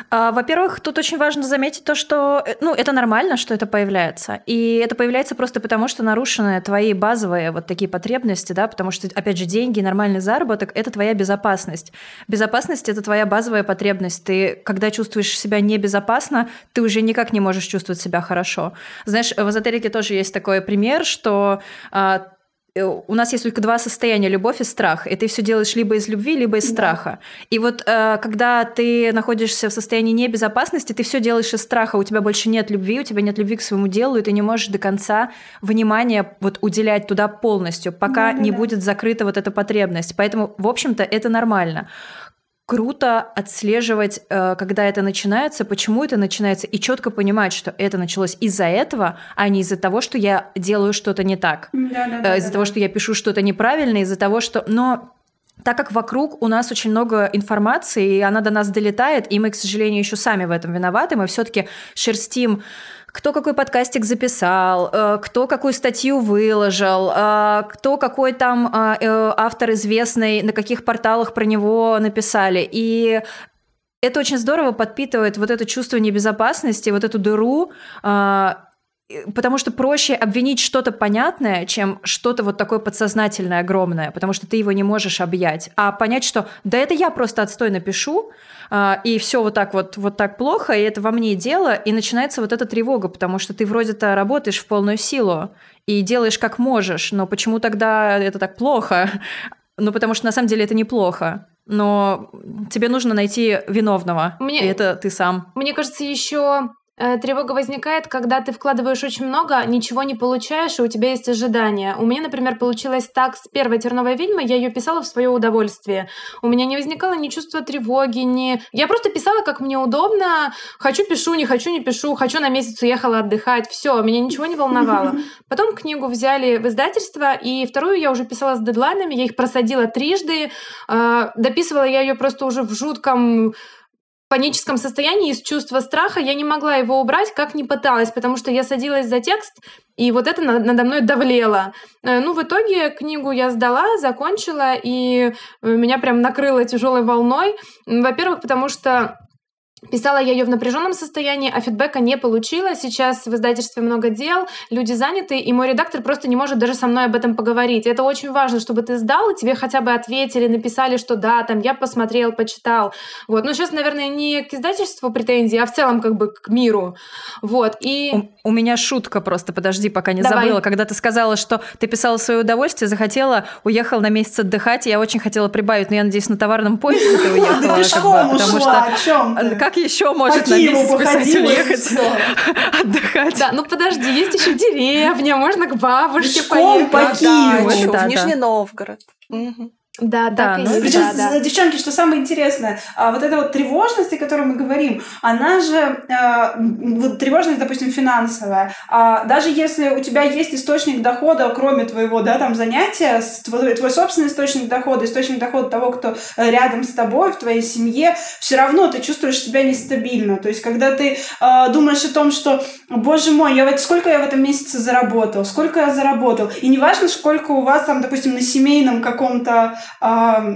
А, Во-первых, тут очень важно заметить то, что э, ну, это нормально, что это появляется. И это появляется просто потому, что нарушены твои базовые вот такие потребности, да, потому что, опять же, деньги, нормальный заработок – это твоя безопасность. Безопасность – это твоя базовая потребность. Ты, когда чувствуешь себя небезопасно, ты уже никак не можешь чувствовать себя хорошо. Знаешь, в эзотерике тоже есть такой пример, что а, у нас есть только два состояния любовь и страх. И ты все делаешь либо из любви, либо из Да. страха. И вот э, когда ты находишься в состоянии небезопасности, ты все делаешь из страха. У тебя больше нет любви, у тебя нет любви к своему делу, и ты не можешь до конца внимания вот уделять туда полностью, пока Да-да-да. не будет закрыта вот эта потребность. Поэтому, в общем-то, это нормально. Круто отслеживать, э, когда это начинается, почему это начинается, и четко понимать, что это началось из-за этого, а не из-за того, что я делаю что-то не так. Э, из-за того, что я пишу что-то неправильно, из-за того, что... Но так как вокруг у нас очень много информации, и она до нас долетает, и мы, к сожалению, еще сами в этом виноваты, мы все-таки шерстим кто какой подкастик записал, э, кто какую статью выложил, э, кто какой там э, автор известный, на каких порталах про него написали. И это очень здорово подпитывает вот это чувство небезопасности, вот эту дыру, Потому что проще обвинить что-то понятное, чем что-то вот такое подсознательное, огромное, потому что ты его не можешь объять. А понять, что да это я просто отстойно пишу, а, и все вот так вот, вот так плохо, и это во мне дело, и начинается вот эта тревога, потому что ты вроде-то работаешь в полную силу и делаешь как можешь, но почему тогда это так плохо? Ну, потому что на самом деле это неплохо. Но тебе нужно найти виновного, Мне- и это ты сам. Мне кажется, еще э, тревога возникает, когда ты вкладываешь очень много, ничего не получаешь, и у тебя есть ожидания. У меня, например, получилось так с первой терновой ведьмой, я ее писала в свое удовольствие. У меня не возникало ни чувства тревоги, ни... Я просто писала, как мне удобно. Хочу, пишу, не хочу, не пишу. Хочу, на месяц уехала отдыхать. Все, меня ничего не волновало. Потом книгу взяли в издательство, и вторую я уже писала с дедлайнами, я их просадила трижды. Э, дописывала я ее просто уже в жутком паническом состоянии из чувства страха я не могла его убрать, как ни пыталась, потому что я садилась за текст, и вот это на- надо мной давлело. Э, Ну, в итоге книгу я сдала, закончила, и э, меня прям накрыло тяжелой волной. Во-первых, потому что Писала я ее в напряженном состоянии, а фидбэка не получила. Сейчас в издательстве много дел, люди заняты, и мой редактор просто не может даже со мной об этом поговорить. Это очень важно, чтобы ты сдал, и тебе хотя бы ответили, написали, что да, там я посмотрел, почитал. Вот. Но сейчас, наверное, не к издательству претензии, а в целом как бы к миру. Вот. И... У, у меня шутка просто, подожди, пока не Давай. забыла. Когда ты сказала, что ты писала свое удовольствие, захотела, уехала на месяц отдыхать, я очень хотела прибавить, но я надеюсь, на товарном поезде ты уехала. Пешком ушла, о чем Как еще может на месяц писатель ехать отдыхать? Да, ну подожди, есть еще деревня, можно к бабушке поехать. по Киеву. В Нижний Новгород. Да, да. Ну, Причем, да, да. девчонки, что самое интересное, а, вот эта вот тревожность, о которой мы говорим, она же, э, вот тревожность, допустим, финансовая, а даже если у тебя есть источник дохода, кроме твоего, да, там, занятия, твой, твой собственный источник дохода, источник дохода того, кто рядом с тобой, в твоей семье, все равно ты чувствуешь себя нестабильно. То есть, когда ты э, думаешь о том, что, боже мой, я сколько я в этом месяце заработал, сколько я заработал, и неважно, сколько у вас там, допустим, на семейном каком-то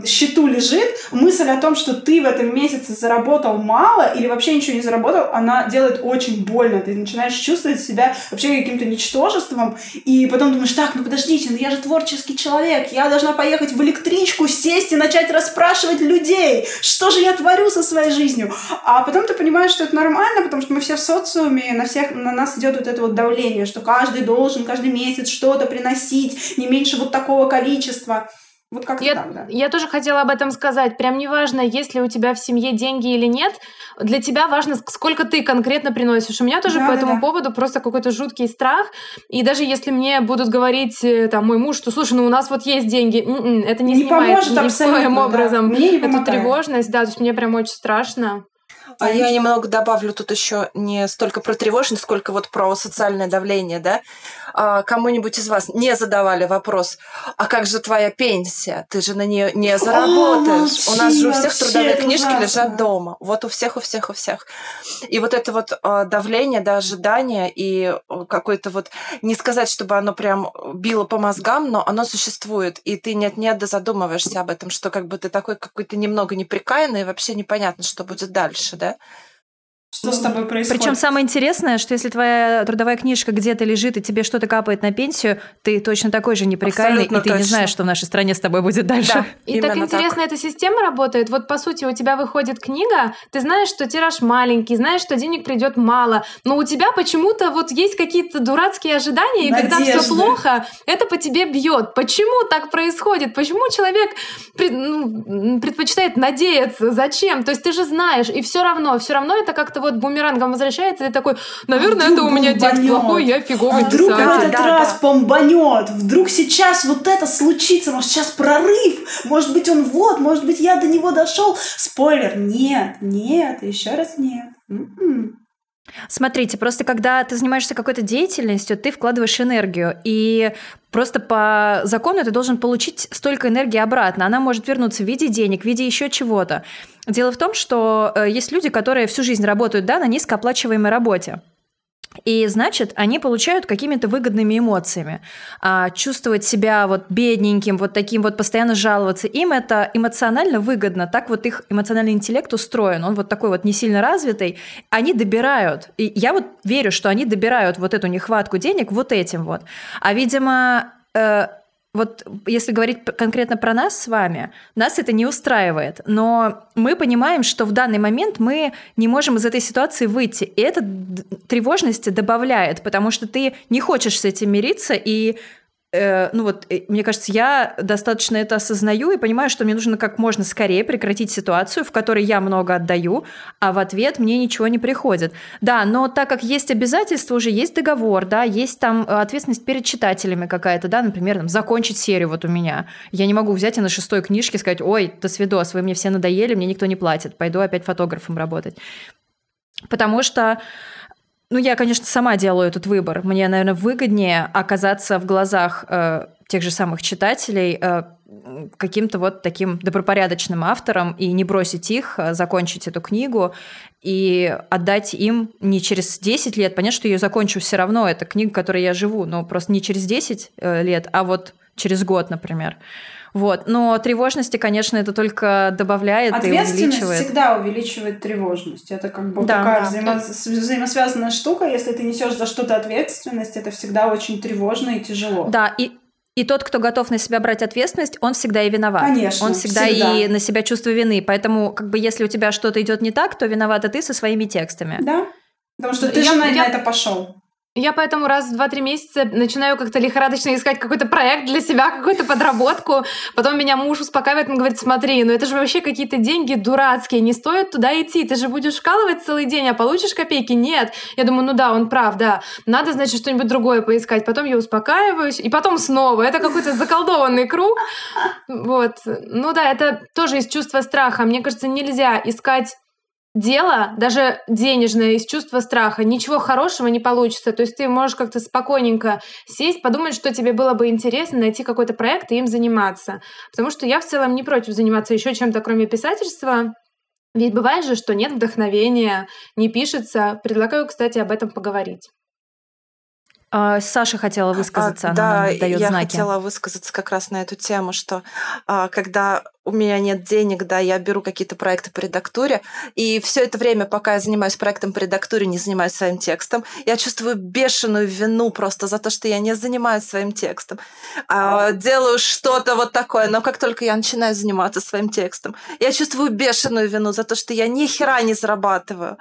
счету лежит, мысль о том, что ты в этом месяце заработал мало или вообще ничего не заработал, она делает очень больно. Ты начинаешь чувствовать себя вообще каким-то ничтожеством, и потом думаешь, так, ну подождите, ну я же творческий человек, я должна поехать в электричку, сесть и начать расспрашивать людей, что же я творю со своей жизнью. А потом ты понимаешь, что это нормально, потому что мы все в социуме, на всех, на нас идет вот это вот давление, что каждый должен каждый месяц что-то приносить, не меньше вот такого количества. Вот как я, так, да. Я тоже хотела об этом сказать. Прям неважно, есть ли у тебя в семье деньги или нет, для тебя важно, сколько ты конкретно приносишь. У меня тоже да, по да, этому да. поводу просто какой-то жуткий страх. И даже если мне будут говорить э, там мой муж, что слушай, ну у нас вот есть деньги, м-м, это не, не снимает поможет никоим образом да. мне не эту тревожность. Да, то есть мне прям очень страшно. А я немного добавлю тут еще не столько про тревожность, сколько вот про социальное давление, да. А, кому-нибудь из вас не задавали вопрос, а как же твоя пенсия? Ты же на нее не заработаешь. О, у нас же у всех трудовые книжки ужасно. лежат дома. Вот у всех, у всех, у всех. И вот это вот а, давление, да, ожидание и какое-то вот, не сказать, чтобы оно прям било по мозгам, но оно существует. И ты нет-нет да задумываешься об этом, что как бы ты такой какой-то немного неприкаянный, и вообще непонятно, что будет дальше, да? 的。Что с тобой происходит? Причем самое интересное, что если твоя трудовая книжка где-то лежит и тебе что-то капает на пенсию, ты точно такой же неприкаянный, Абсолютно и ты точно. не знаешь, что в нашей стране с тобой будет дальше. Да, и так интересно так. эта система работает. Вот по сути у тебя выходит книга, ты знаешь, что тираж маленький, знаешь, что денег придет мало, но у тебя почему-то вот есть какие-то дурацкие ожидания, и Надежды. когда все плохо, это по тебе бьет. Почему так происходит? Почему человек ну, предпочитает надеяться? Зачем? То есть ты же знаешь, и все равно, все равно это как-то вот бумерангом возвращается, и такой, наверное, а это у меня текст плохой, я фиговый а вдруг писатель. в этот да, раз да. бомбанет, вдруг сейчас вот это случится, может, сейчас прорыв, может быть, он вот, может быть, я до него дошел. Спойлер, нет, нет, еще раз нет. М-м. Смотрите, просто когда ты занимаешься какой-то деятельностью, ты вкладываешь энергию, и просто по закону ты должен получить столько энергии обратно. Она может вернуться в виде денег, в виде еще чего-то. Дело в том, что э, есть люди, которые всю жизнь работают да, на низкооплачиваемой работе. И значит, они получают какими-то выгодными эмоциями. А чувствовать себя вот бедненьким, вот таким вот постоянно жаловаться, им это эмоционально выгодно. Так вот их эмоциональный интеллект устроен. Он вот такой вот не сильно развитый. Они добирают. И я вот верю, что они добирают вот эту нехватку денег вот этим вот. А, видимо, э, вот если говорить конкретно про нас с вами, нас это не устраивает, но мы понимаем, что в данный момент мы не можем из этой ситуации выйти, и это тревожность добавляет, потому что ты не хочешь с этим мириться, и ну вот, э, мне кажется, я достаточно это осознаю и понимаю, что мне нужно как можно скорее прекратить ситуацию, в которой я много отдаю, а в ответ мне ничего не приходит. Да, но так как есть обязательства, уже есть договор, да, есть там ответственность перед читателями какая-то, да, например, там, закончить серию вот у меня. Я не могу взять и на шестой книжке сказать, ой, до свидос, вы мне все надоели, мне никто не платит, пойду опять фотографом работать. Потому что ну, я, конечно, сама делаю этот выбор. Мне, наверное, выгоднее оказаться в глазах э, тех же самых читателей э, каким-то вот таким добропорядочным автором и не бросить их, э, закончить эту книгу и отдать им не через 10 лет. Понятно, что ее закончу все равно. Это книга, которой я живу, но просто не через 10 э, лет, а вот через год, например. Вот. Но тревожности, конечно, это только добавляет и увеличивает. всегда увеличивает тревожность. Это как бы да, такая да. Взаимо... взаимосвязанная штука. Если ты несешь за что-то ответственность, это всегда очень тревожно и тяжело. Да, и и тот, кто готов на себя брать ответственность, он всегда и виноват. Конечно. Он всегда, всегда. и на себя чувство вины. Поэтому, как бы, если у тебя что-то идет не так, то виновата ты со своими текстами. Да. Потому что ты я, же на, я... на это пошел. Я поэтому раз в два-три месяца начинаю как-то лихорадочно искать какой-то проект для себя, какую-то подработку. Потом меня муж успокаивает, он говорит, смотри, ну это же вообще какие-то деньги дурацкие, не стоит туда идти, ты же будешь вкалывать целый день, а получишь копейки? Нет. Я думаю, ну да, он прав, да. Надо, значит, что-нибудь другое поискать. Потом я успокаиваюсь, и потом снова. Это какой-то заколдованный круг. Вот. Ну да, это тоже из чувства страха. Мне кажется, нельзя искать дело, даже денежное, из чувства страха, ничего хорошего не получится. То есть ты можешь как-то спокойненько сесть, подумать, что тебе было бы интересно, найти какой-то проект и им заниматься. Потому что я в целом не против заниматься еще чем-то, кроме писательства. Ведь бывает же, что нет вдохновения, не пишется. Предлагаю, кстати, об этом поговорить. А, Саша хотела высказаться, а, она да, нам дает я знаки. хотела высказаться как раз на эту тему, что а, когда у меня нет денег, да, я беру какие-то проекты по редактуре, и все это время, пока я занимаюсь проектом по редактуре, не занимаюсь своим текстом, я чувствую бешеную вину просто за то, что я не занимаюсь своим текстом, а, делаю что-то вот такое, но как только я начинаю заниматься своим текстом, я чувствую бешеную вину за то, что я ни хера не зарабатываю.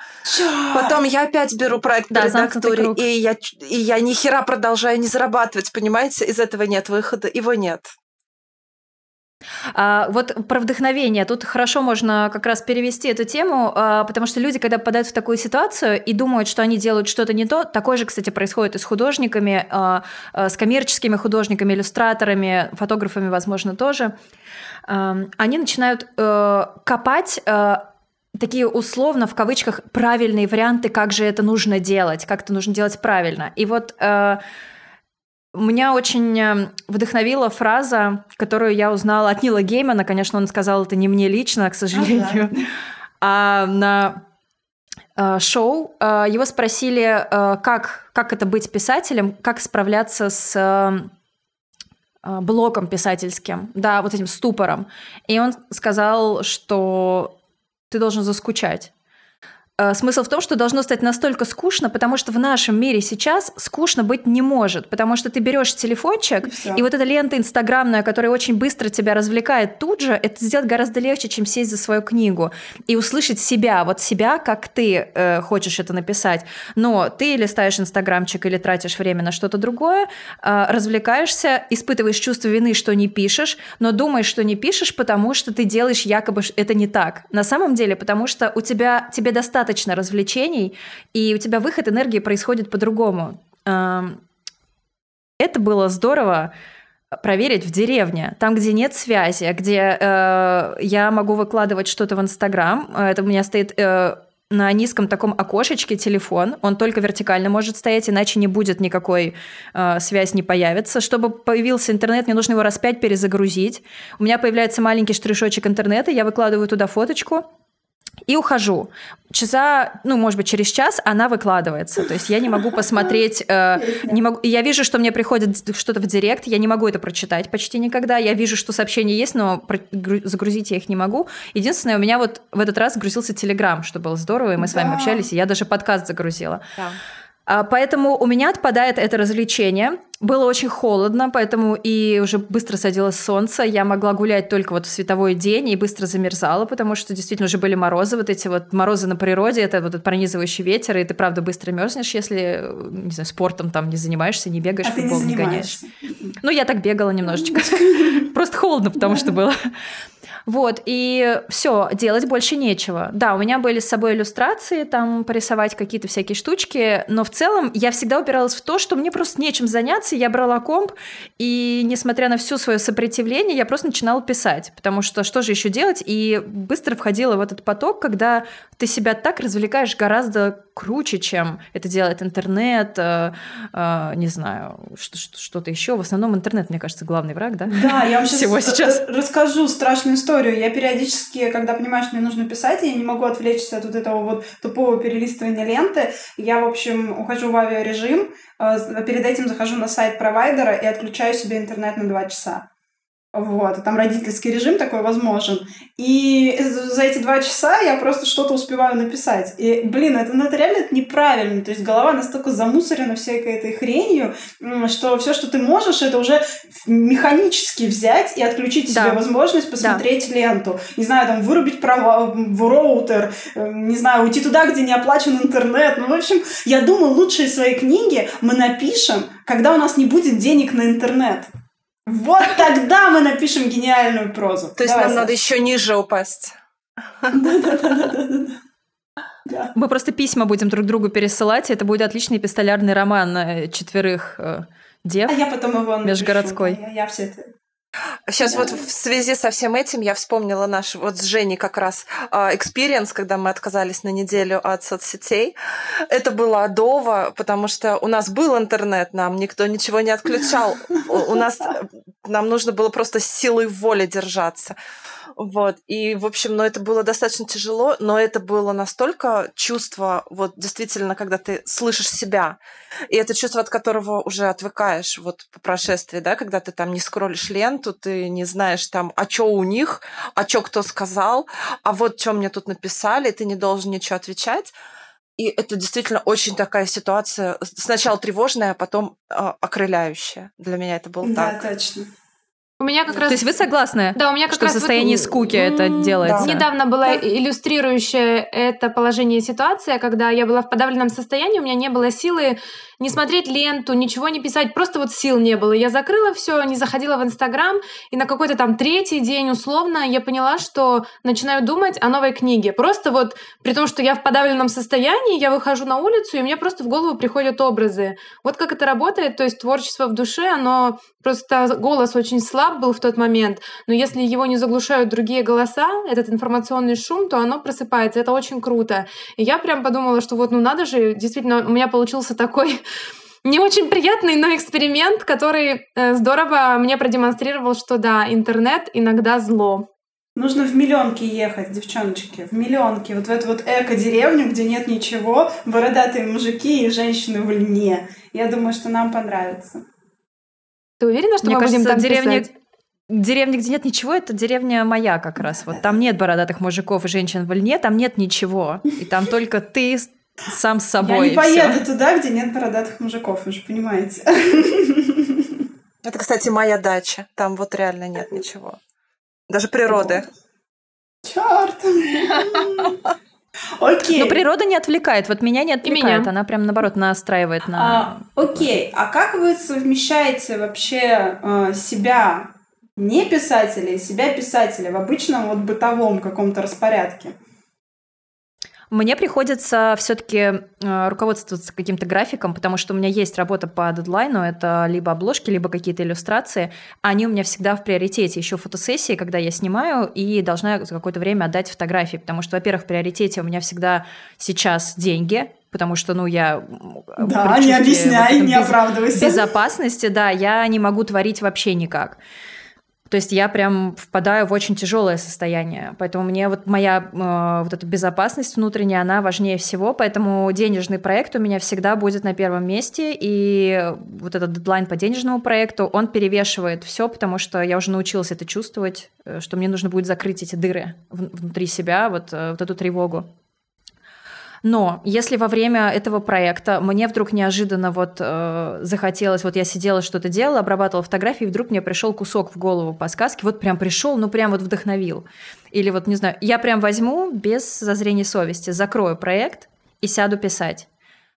Потом я опять беру проект да, по редактуре, и я, и я ни хера продолжаю не зарабатывать, понимаете? Из этого нет выхода, его нет. А, вот про вдохновение. Тут хорошо можно как раз перевести эту тему, а, потому что люди, когда попадают в такую ситуацию и думают, что они делают что-то не то, такое же, кстати, происходит и с художниками, а, а, с коммерческими художниками, иллюстраторами, фотографами, возможно, тоже. А, они начинают а, копать а, такие условно, в кавычках, правильные варианты, как же это нужно делать, как это нужно делать правильно. И вот... А, меня очень эм, вдохновила фраза, которую я узнала от Нила Геймана. Конечно, он сказал это не мне лично, к сожалению, ага. а на э, шоу. Э, его спросили, э, как, как это быть писателем, как справляться с блоком писательским, да, вот этим ступором. И он сказал, что ты должен заскучать. Э, смысл в том, что должно стать настолько скучно, потому что в нашем мире сейчас скучно быть не может, потому что ты берешь телефончик, и, и вот эта лента инстаграмная, которая очень быстро тебя развлекает тут же, это сделать гораздо легче, чем сесть за свою книгу и услышать себя, вот себя, как ты э, хочешь это написать. Но ты листаешь инстаграмчик или тратишь время на что-то другое, э, развлекаешься, испытываешь чувство вины, что не пишешь, но думаешь, что не пишешь, потому что ты делаешь якобы это не так. На самом деле, потому что у тебя тебе достаточно достаточно развлечений, и у тебя выход энергии происходит по-другому. Это было здорово проверить в деревне, там, где нет связи, где э, я могу выкладывать что-то в Инстаграм. Это у меня стоит э, на низком таком окошечке телефон, он только вертикально может стоять, иначе не будет никакой э, связь, не появится. Чтобы появился интернет, мне нужно его раз пять перезагрузить. У меня появляется маленький штришочек интернета, я выкладываю туда фоточку, и ухожу. Часа, ну, может быть, через час она выкладывается. То есть я не могу посмотреть, э, не могу, я вижу, что мне приходит что-то в директ, я не могу это прочитать почти никогда. Я вижу, что сообщения есть, но загрузить я их не могу. Единственное, у меня вот в этот раз загрузился Телеграм, что было здорово, и мы да. с вами общались, и я даже подкаст загрузила. Да. А, поэтому у меня отпадает это развлечение. Было очень холодно, поэтому и уже быстро садилось солнце. Я могла гулять только вот в световой день и быстро замерзала, потому что действительно уже были морозы, вот эти вот морозы на природе, это вот этот пронизывающий ветер, и ты правда быстро мерзнешь, если, не знаю, спортом там не занимаешься, не бегаешь, а футбол не, не гоняешь. Ну, я так бегала немножечко. Просто холодно, потому что было. Вот, и все, делать больше нечего. Да, у меня были с собой иллюстрации, там порисовать какие-то всякие штучки, но в целом я всегда упиралась в то, что мне просто нечем заняться, я брала комп, и несмотря на все свое сопротивление, я просто начинала писать, потому что что же еще делать, и быстро входила в этот поток, когда ты себя так развлекаешь гораздо круче, чем это делает интернет, э, э, не знаю, что-то еще. В основном интернет, мне кажется, главный враг, да? Да, я вам Всего сейчас расскажу страшную историю. Я периодически, когда понимаю, что мне нужно писать, я не могу отвлечься от вот этого вот тупого перелистывания ленты, я, в общем, ухожу в авиарежим, э, перед этим захожу на сайт провайдера и отключаю себе интернет на два часа. Вот, там родительский режим такой возможен. И за эти два часа я просто что-то успеваю написать. И, блин, это, ну, это реально это неправильно. То есть голова настолько замусорена всякой этой хренью, что все, что ты можешь, это уже механически взять и отключить да. себе возможность посмотреть да. ленту. Не знаю, там, вырубить права в роутер, э, не знаю, уйти туда, где не оплачен интернет. Ну, в общем, я думаю, лучшие свои книги мы напишем, когда у нас не будет денег на интернет. Вот тогда мы напишем гениальную прозу. То есть нам надо еще ниже упасть. Мы просто письма будем друг другу пересылать, и это будет отличный эпистолярный роман на четверых э, дев. А я потом его Межгородской. Я, я все это Сейчас да. вот в связи со всем этим я вспомнила наш вот с Женей как раз experience, э, когда мы отказались на неделю от соцсетей. Это было адово, потому что у нас был интернет, нам никто ничего не отключал. У нас нам нужно было просто силой воли держаться. Вот. И, в общем, ну, это было достаточно тяжело, но это было настолько чувство, вот действительно, когда ты слышишь себя. И это чувство, от которого уже отвыкаешь вот по прошествии, да, когда ты там не скроллишь ленту, ты не знаешь там, а что у них, а что кто сказал, а вот что мне тут написали, ты не должен ничего отвечать. И это действительно очень такая ситуация, сначала тревожная, а потом э, окрыляющая. Для меня это было да, так. Да, точно. У меня как раз... То есть вы согласны? Да, у меня как что раз... в состоянии вот... скуки это делается? Да. Недавно была иллюстрирующая это положение ситуация, когда я была в подавленном состоянии, у меня не было силы не смотреть ленту, ничего не писать, просто вот сил не было. Я закрыла все, не заходила в Инстаграм, и на какой-то там третий день условно я поняла, что начинаю думать о новой книге. Просто вот при том, что я в подавленном состоянии, я выхожу на улицу, и мне просто в голову приходят образы. Вот как это работает, то есть творчество в душе, оно просто голос очень слаб был в тот момент, но если его не заглушают другие голоса, этот информационный шум, то оно просыпается. Это очень круто. И я прям подумала, что вот ну надо же, действительно, у меня получился такой не очень приятный, но эксперимент, который э, здорово мне продемонстрировал, что да, интернет иногда зло. Нужно в миллионки ехать, девчоночки, в миллионки. Вот в эту вот эко-деревню, где нет ничего, бородатые мужики и женщины в льне. Я думаю, что нам понравится. Ты уверена, что Мне мы кажется, будем там деревня... писать? Деревня, где нет ничего, это деревня моя как раз. Вот там нет бородатых мужиков и женщин в льне, там нет ничего. И там только ты сам с собой. Я не поеду всё. туда, где нет бородатых мужиков, вы же понимаете. Это, кстати, моя дача. Там вот реально нет ничего. Даже природы. Черт! Окей. Но природа не отвлекает. Вот меня не отвлекает. Меня. Она прям наоборот настраивает на. А, окей. А как вы совмещаете вообще э, себя не писателя и себя писателя в обычном вот бытовом каком-то распорядке? Мне приходится все-таки э, руководствоваться каким-то графиком, потому что у меня есть работа по дедлайну, это либо обложки, либо какие-то иллюстрации. Они у меня всегда в приоритете. Еще фотосессии, когда я снимаю и должна за какое-то время отдать фотографии, потому что, во-первых, в приоритете у меня всегда сейчас деньги, потому что, ну, я... Да, не объясняй, вот не без, оправдывайся. Безопасности, да, я не могу творить вообще никак. То есть я прям впадаю в очень тяжелое состояние. Поэтому мне вот моя э, вот эта безопасность внутренняя, она важнее всего. Поэтому денежный проект у меня всегда будет на первом месте. И вот этот дедлайн по денежному проекту, он перевешивает все, потому что я уже научилась это чувствовать, э, что мне нужно будет закрыть эти дыры внутри себя, вот, э, вот эту тревогу. Но если во время этого проекта мне вдруг неожиданно вот э, захотелось, вот я сидела, что-то делала, обрабатывала фотографии, и вдруг мне пришел кусок в голову по сказке, вот прям пришел, ну прям вот вдохновил. Или вот, не знаю, я прям возьму без зазрения совести, закрою проект и сяду писать.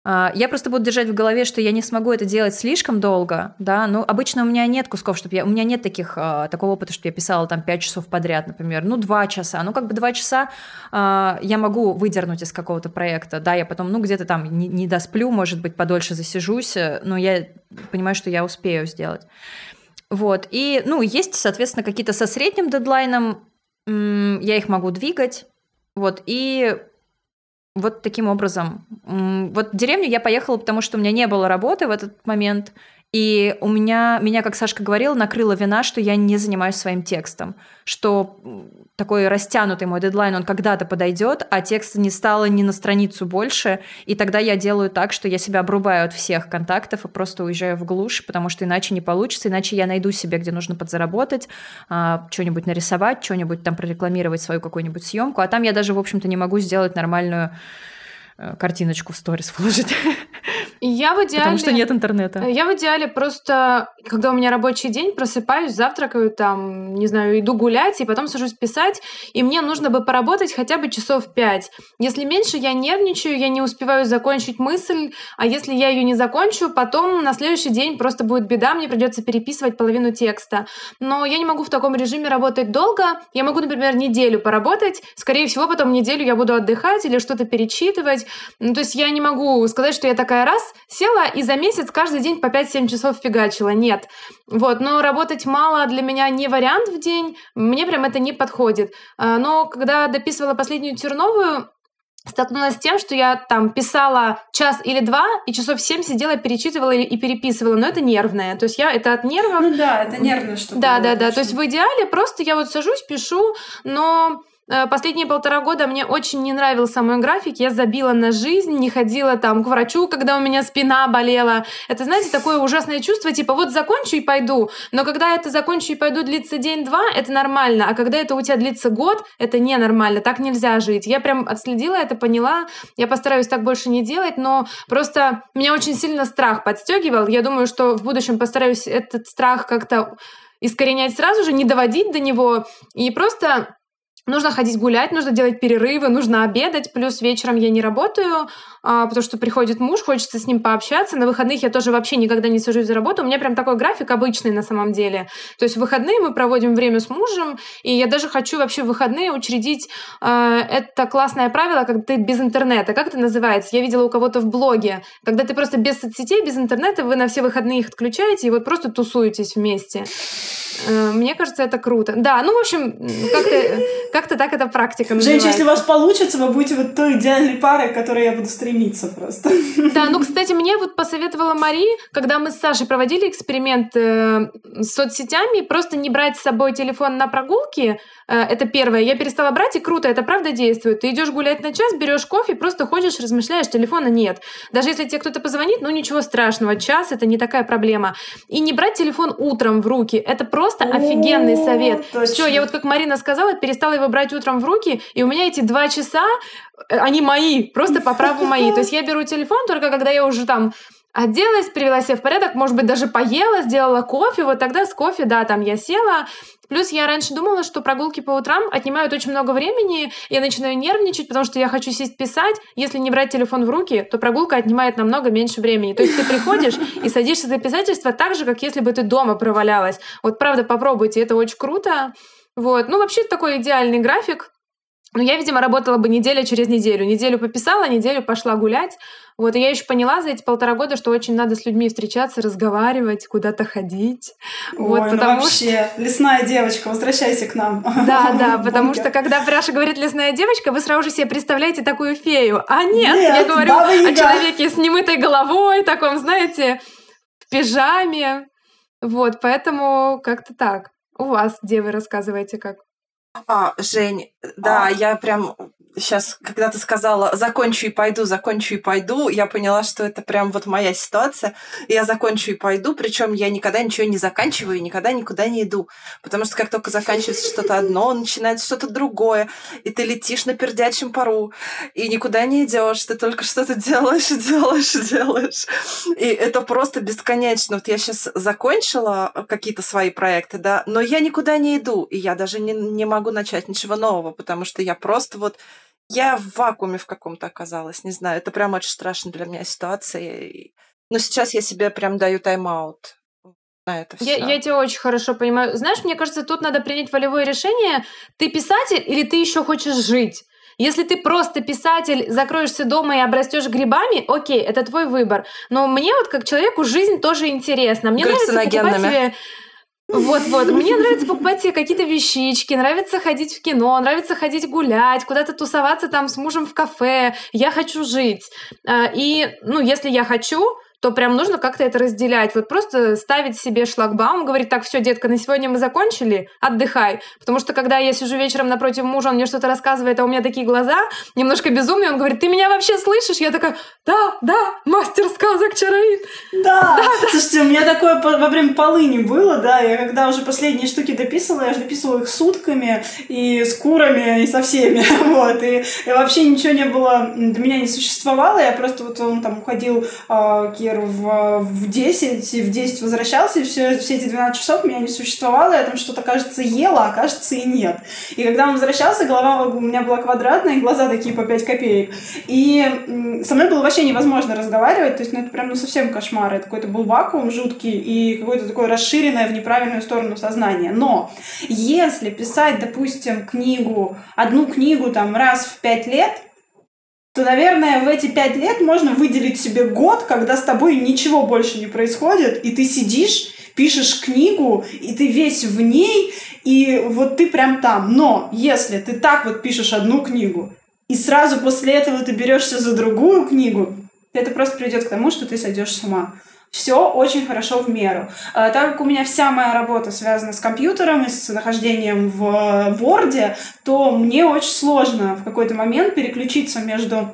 А, я просто буду держать в голове, что я не смогу это делать слишком долго, да, ну, обычно у меня нет кусков, чтобы я, у меня нет таких, а, такого опыта, что я писала там 5 часов подряд, например, ну, 2 часа, ну, как бы 2 часа а, я могу выдернуть из какого-то проекта, да, я потом, ну, где-то там не, не досплю, может быть, подольше засижусь, но я понимаю, что я успею сделать. Вот, и, ну, есть, соответственно, какие-то со средним дедлайном, я их могу двигать, вот, и вот таким образом. Вот в деревню я поехала, потому что у меня не было работы в этот момент, И у меня, меня, как Сашка говорила, накрыла вина, что я не занимаюсь своим текстом, что такой растянутый мой дедлайн, он когда-то подойдет, а текста не стало ни на страницу больше, и тогда я делаю так, что я себя обрубаю от всех контактов и просто уезжаю в глушь, потому что иначе не получится, иначе я найду себе, где нужно подзаработать, а, что-нибудь нарисовать, что-нибудь там прорекламировать свою какую-нибудь съемку, а там я даже, в общем-то, не могу сделать нормальную Э, картиночку в сторис выложить. Я в идеале... Потому что нет интернета. Э, я в идеале просто, когда у меня рабочий день, просыпаюсь, завтракаю, там, не знаю, иду гулять, и потом сажусь писать, и мне нужно бы поработать хотя бы часов пять. Если меньше, я нервничаю, я не успеваю закончить мысль, а если я ее не закончу, потом на следующий день просто будет беда, мне придется переписывать половину текста. Но я не могу в таком режиме работать долго. Я могу, например, неделю поработать, скорее всего, потом неделю я буду отдыхать или что-то перечитывать. Ну, то есть я не могу сказать, что я такая раз села и за месяц каждый день по 5-7 часов фигачила. Нет. Вот, но работать мало для меня не вариант в день. Мне прям это не подходит. А, но когда дописывала последнюю Терновую, столкнулась с тем, что я там писала час или два, и часов семь сидела, перечитывала и переписывала, но это нервное. То есть я это от нервов. Ну да, это нервно, что Да, да, да. То есть в идеале просто я вот сажусь, пишу, но последние полтора года мне очень не нравился мой график. Я забила на жизнь, не ходила там к врачу, когда у меня спина болела. Это, знаете, такое ужасное чувство, типа вот закончу и пойду. Но когда это закончу и пойду длится день-два, это нормально. А когда это у тебя длится год, это ненормально. Так нельзя жить. Я прям отследила это, поняла. Я постараюсь так больше не делать, но просто меня очень сильно страх подстегивал. Я думаю, что в будущем постараюсь этот страх как-то искоренять сразу же, не доводить до него и просто Нужно ходить гулять, нужно делать перерывы, нужно обедать, плюс вечером я не работаю, а, потому что приходит муж, хочется с ним пообщаться. На выходных я тоже вообще никогда не сажусь за работу. У меня прям такой график обычный на самом деле. То есть в выходные мы проводим время с мужем, и я даже хочу вообще в выходные учредить э, это классное правило, когда ты без интернета. Как это называется? Я видела у кого-то в блоге. Когда ты просто без соцсетей, без интернета, вы на все выходные их отключаете и вот просто тусуетесь вместе. Э, мне кажется, это круто. Да, ну, в общем, как-то как так эта практика называется. Женщина, если у вас получится, вы будете вот той идеальной парой, к которой я буду стремиться просто. Да, ну, кстати, мне вот посоветовала Мари, когда мы с Сашей проводили эксперимент э, с соцсетями, просто не брать с собой телефон на прогулки, это первое. Я перестала брать, и круто, это правда действует. Ты идешь гулять на час, берешь кофе, просто ходишь, размышляешь, телефона нет. Даже если тебе кто-то позвонит, ну ничего страшного, час это не такая проблема. И не брать телефон утром в руки, это просто офигенный совет. Все, я вот как Марина сказала, перестала его брать утром в руки, и у меня эти два часа, э, они мои, просто по праву мои. То есть я беру телефон только когда я уже там оделась, привела себя в порядок, может быть, даже поела, сделала кофе, вот тогда с кофе, да, там я села. Плюс я раньше думала, что прогулки по утрам отнимают очень много времени, я начинаю нервничать, потому что я хочу сесть писать. Если не брать телефон в руки, то прогулка отнимает намного меньше времени. То есть ты приходишь и садишься за писательство так же, как если бы ты дома провалялась. Вот правда, попробуйте, это очень круто. Вот. Ну, вообще такой идеальный график. Но я, видимо, работала бы неделя через неделю. Неделю пописала, неделю пошла гулять. Вот, и я еще поняла за эти полтора года, что очень надо с людьми встречаться, разговаривать, куда-то ходить. Ой, вот, ну потому ну вообще, что... лесная девочка, возвращайся к нам. Да, да, потому что когда Пряша говорит «лесная девочка», вы сразу же себе представляете такую фею. А нет, нет я говорю о человеке с немытой головой, таком, знаете, в пижаме. Вот, поэтому как-то так. У вас, где вы рассказываете, как? А, Жень, да, а. я прям сейчас, когда ты сказала «закончу и пойду, закончу и пойду», я поняла, что это прям вот моя ситуация. Я закончу и пойду, причем я никогда ничего не заканчиваю и никогда никуда не иду. Потому что как только заканчивается что-то одно, начинается что-то другое, и ты летишь на пердячем пару, и никуда не идешь, ты только что-то делаешь, делаешь, делаешь. И это просто бесконечно. Вот я сейчас закончила какие-то свои проекты, да, но я никуда не иду, и я даже не, не могу начать ничего нового, потому что я просто вот я в вакууме в каком-то оказалась, не знаю. Это прям очень страшно для меня ситуация. Но сейчас я себе прям даю тайм-аут на это все. Я, я тебя очень хорошо понимаю. Знаешь, мне кажется, тут надо принять волевое решение. Ты писатель или ты еще хочешь жить? Если ты просто писатель, закроешься дома и обрастешь грибами, окей, это твой выбор. Но мне вот как человеку жизнь тоже интересна. Мне нравится покупать себе вот-вот. Мне нравится покупать себе какие-то вещички, нравится ходить в кино, нравится ходить гулять, куда-то тусоваться там с мужем в кафе. Я хочу жить. А, и, ну, если я хочу, то прям нужно как-то это разделять. Вот просто ставить себе шлагбаум, говорить, так, все, детка, на сегодня мы закончили, отдыхай. Потому что когда я сижу вечером напротив мужа, он мне что-то рассказывает, а у меня такие глаза, немножко безумные, он говорит, ты меня вообще слышишь? Я такая, да, да, мастер сказок Чароид. Да, да, да. Слушайте, у меня такое во время полыни было, да, я когда уже последние штуки дописывала, я же дописывала их сутками и с курами, и со всеми, вот, и, и вообще ничего не было, для меня не существовало, я просто вот он там уходил э, Кир в, в 10, и в 10 возвращался, и все, все эти 12 часов меня не существовало, я там что-то, кажется, ела, а кажется и нет. И когда он возвращался, голова у меня была квадратная, и глаза такие по 5 копеек. И со мной было вообще невозможно разговаривать, то есть, ну, это прям, ну, совсем кошмар, это какой-то был вакуум жуткий и какое-то такое расширенное в неправильную сторону сознание. Но если писать, допустим, книгу, одну книгу там раз в пять лет, то, наверное, в эти пять лет можно выделить себе год, когда с тобой ничего больше не происходит, и ты сидишь, пишешь книгу, и ты весь в ней, и вот ты прям там. Но если ты так вот пишешь одну книгу, и сразу после этого ты берешься за другую книгу, это просто приведет к тому, что ты сойдешь с ума все очень хорошо в меру. А, так как у меня вся моя работа связана с компьютером и с нахождением в борде, то мне очень сложно в какой-то момент переключиться между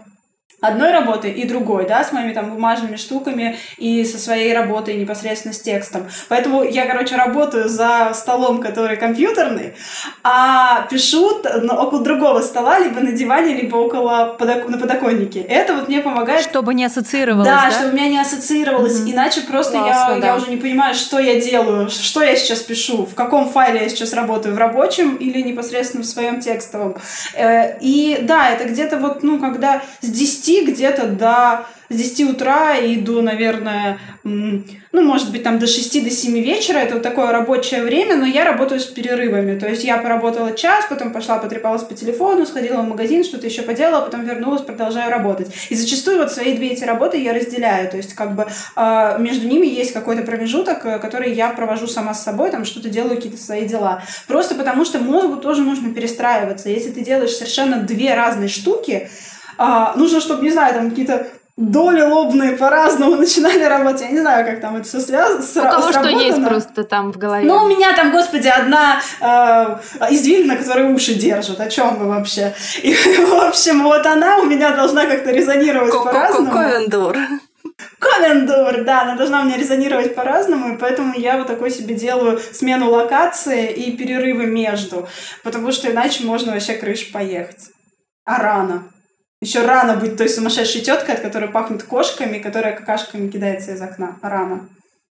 одной работы и другой, да, с моими там бумажными штуками и со своей работой непосредственно с текстом. Поэтому я, короче, работаю за столом, который компьютерный, а пишу около другого стола, либо на диване, либо около подок... на подоконнике. Это вот мне помогает. Чтобы не ассоциировалось, да? Да, чтобы у меня не ассоциировалось. Mm-hmm. Иначе просто Классно, я, да. я уже не понимаю, что я делаю, что я сейчас пишу, в каком файле я сейчас работаю, в рабочем или непосредственно в своем текстовом. Э, и да, это где-то вот, ну, когда с 10 где-то до с 10 утра и до, наверное, ну, может быть, там до 6 до 7 вечера. Это вот такое рабочее время, но я работаю с перерывами. То есть я поработала час, потом пошла, потрепалась по телефону, сходила в магазин, что-то еще поделала, потом вернулась, продолжаю работать. И зачастую вот свои две эти работы я разделяю. То есть как бы э, между ними есть какой-то промежуток, э, который я провожу сама с собой, там что-то делаю, какие-то свои дела. Просто потому что мозгу тоже нужно перестраиваться. Если ты делаешь совершенно две разные штуки, а, нужно, чтобы, не знаю, там какие-то доли лобные по-разному начинали работать. Я не знаю, как там это все связано. У кого что есть просто там в голове. Ну, у меня там, господи, одна э, извилина, которая уши держит. О чем вы вообще? И, в общем, вот она у меня должна как-то резонировать по-разному. Ковендур. Ковендур, да, она должна у меня резонировать по-разному, и поэтому я вот такой себе делаю смену локации и перерывы между, потому что иначе можно вообще крыш поехать. А рано. Еще рано быть той сумасшедшей теткой, от которой пахнет кошками, которая какашками кидается из окна. Рано.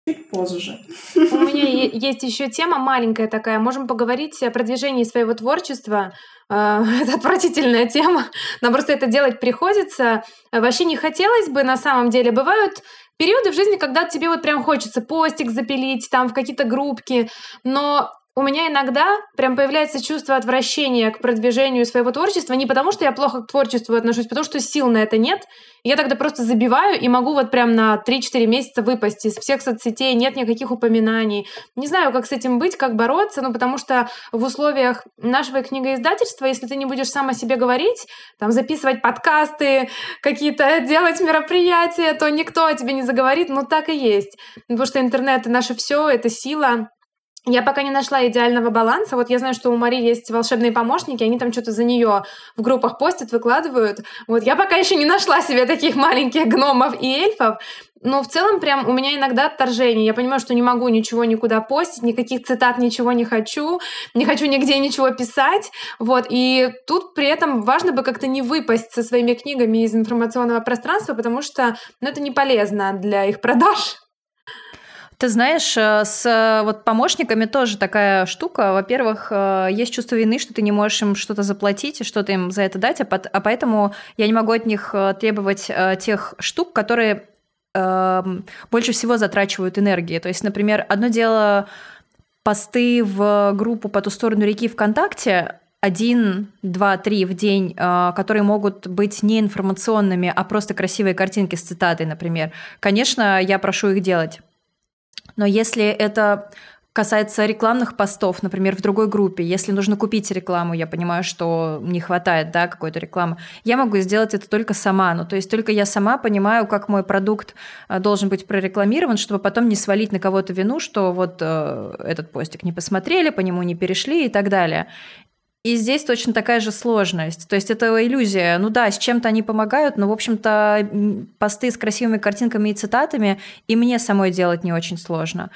Чуть позже. У меня есть еще тема маленькая такая. Можем поговорить о продвижении своего творчества. Э, это отвратительная тема. Нам просто это делать приходится. Вообще не хотелось бы на самом деле. Бывают периоды в жизни, когда тебе вот прям хочется постик запилить, там в какие-то группки, но у меня иногда прям появляется чувство отвращения к продвижению своего творчества не потому, что я плохо к творчеству отношусь, потому что сил на это нет. Я тогда просто забиваю и могу вот прям на 3-4 месяца выпасть из всех соцсетей, нет никаких упоминаний. Не знаю, как с этим быть, как бороться, ну потому что в условиях нашего книгоиздательства, если ты не будешь сам о себе говорить, там записывать подкасты, какие-то делать мероприятия, то никто о тебе не заговорит, ну так и есть. Потому что интернет — наше все, это сила, я пока не нашла идеального баланса. Вот я знаю, что у Мари есть волшебные помощники, они там что-то за нее в группах постят, выкладывают. Вот я пока еще не нашла себе таких маленьких гномов и эльфов. Но в целом прям у меня иногда отторжение. Я понимаю, что не могу ничего никуда постить, никаких цитат ничего не хочу, не хочу нигде ничего писать. Вот. И тут при этом важно бы как-то не выпасть со своими книгами из информационного пространства, потому что ну, это не полезно для их продаж. Ты знаешь, э, с э, вот помощниками тоже такая штука. Во-первых, э, есть чувство вины, что ты не можешь им что-то заплатить и что-то им за это дать, а, а поэтому я не могу от них требовать тех штук, которые эм, больше всего затрачивают энергии. То есть, например, одно дело посты в группу по ту сторону реки ВКонтакте, один, два, три в день, которые могут быть не информационными, а просто красивые картинки с цитатой, например. Конечно, я прошу их делать. Но если это касается рекламных постов, например, в другой группе, если нужно купить рекламу, я понимаю, что не хватает, да, какой-то рекламы, я могу сделать это только сама, ну, то есть только я сама понимаю, как мой продукт э, должен быть прорекламирован, чтобы потом не свалить на кого-то вину, что вот э, этот постик не посмотрели, по нему не перешли и так далее. И здесь точно такая же сложность. То есть это иллюзия. Ну да, с чем-то они помогают, но, в общем-то, посты с красивыми картинками и цитатами и мне самой делать не очень сложно.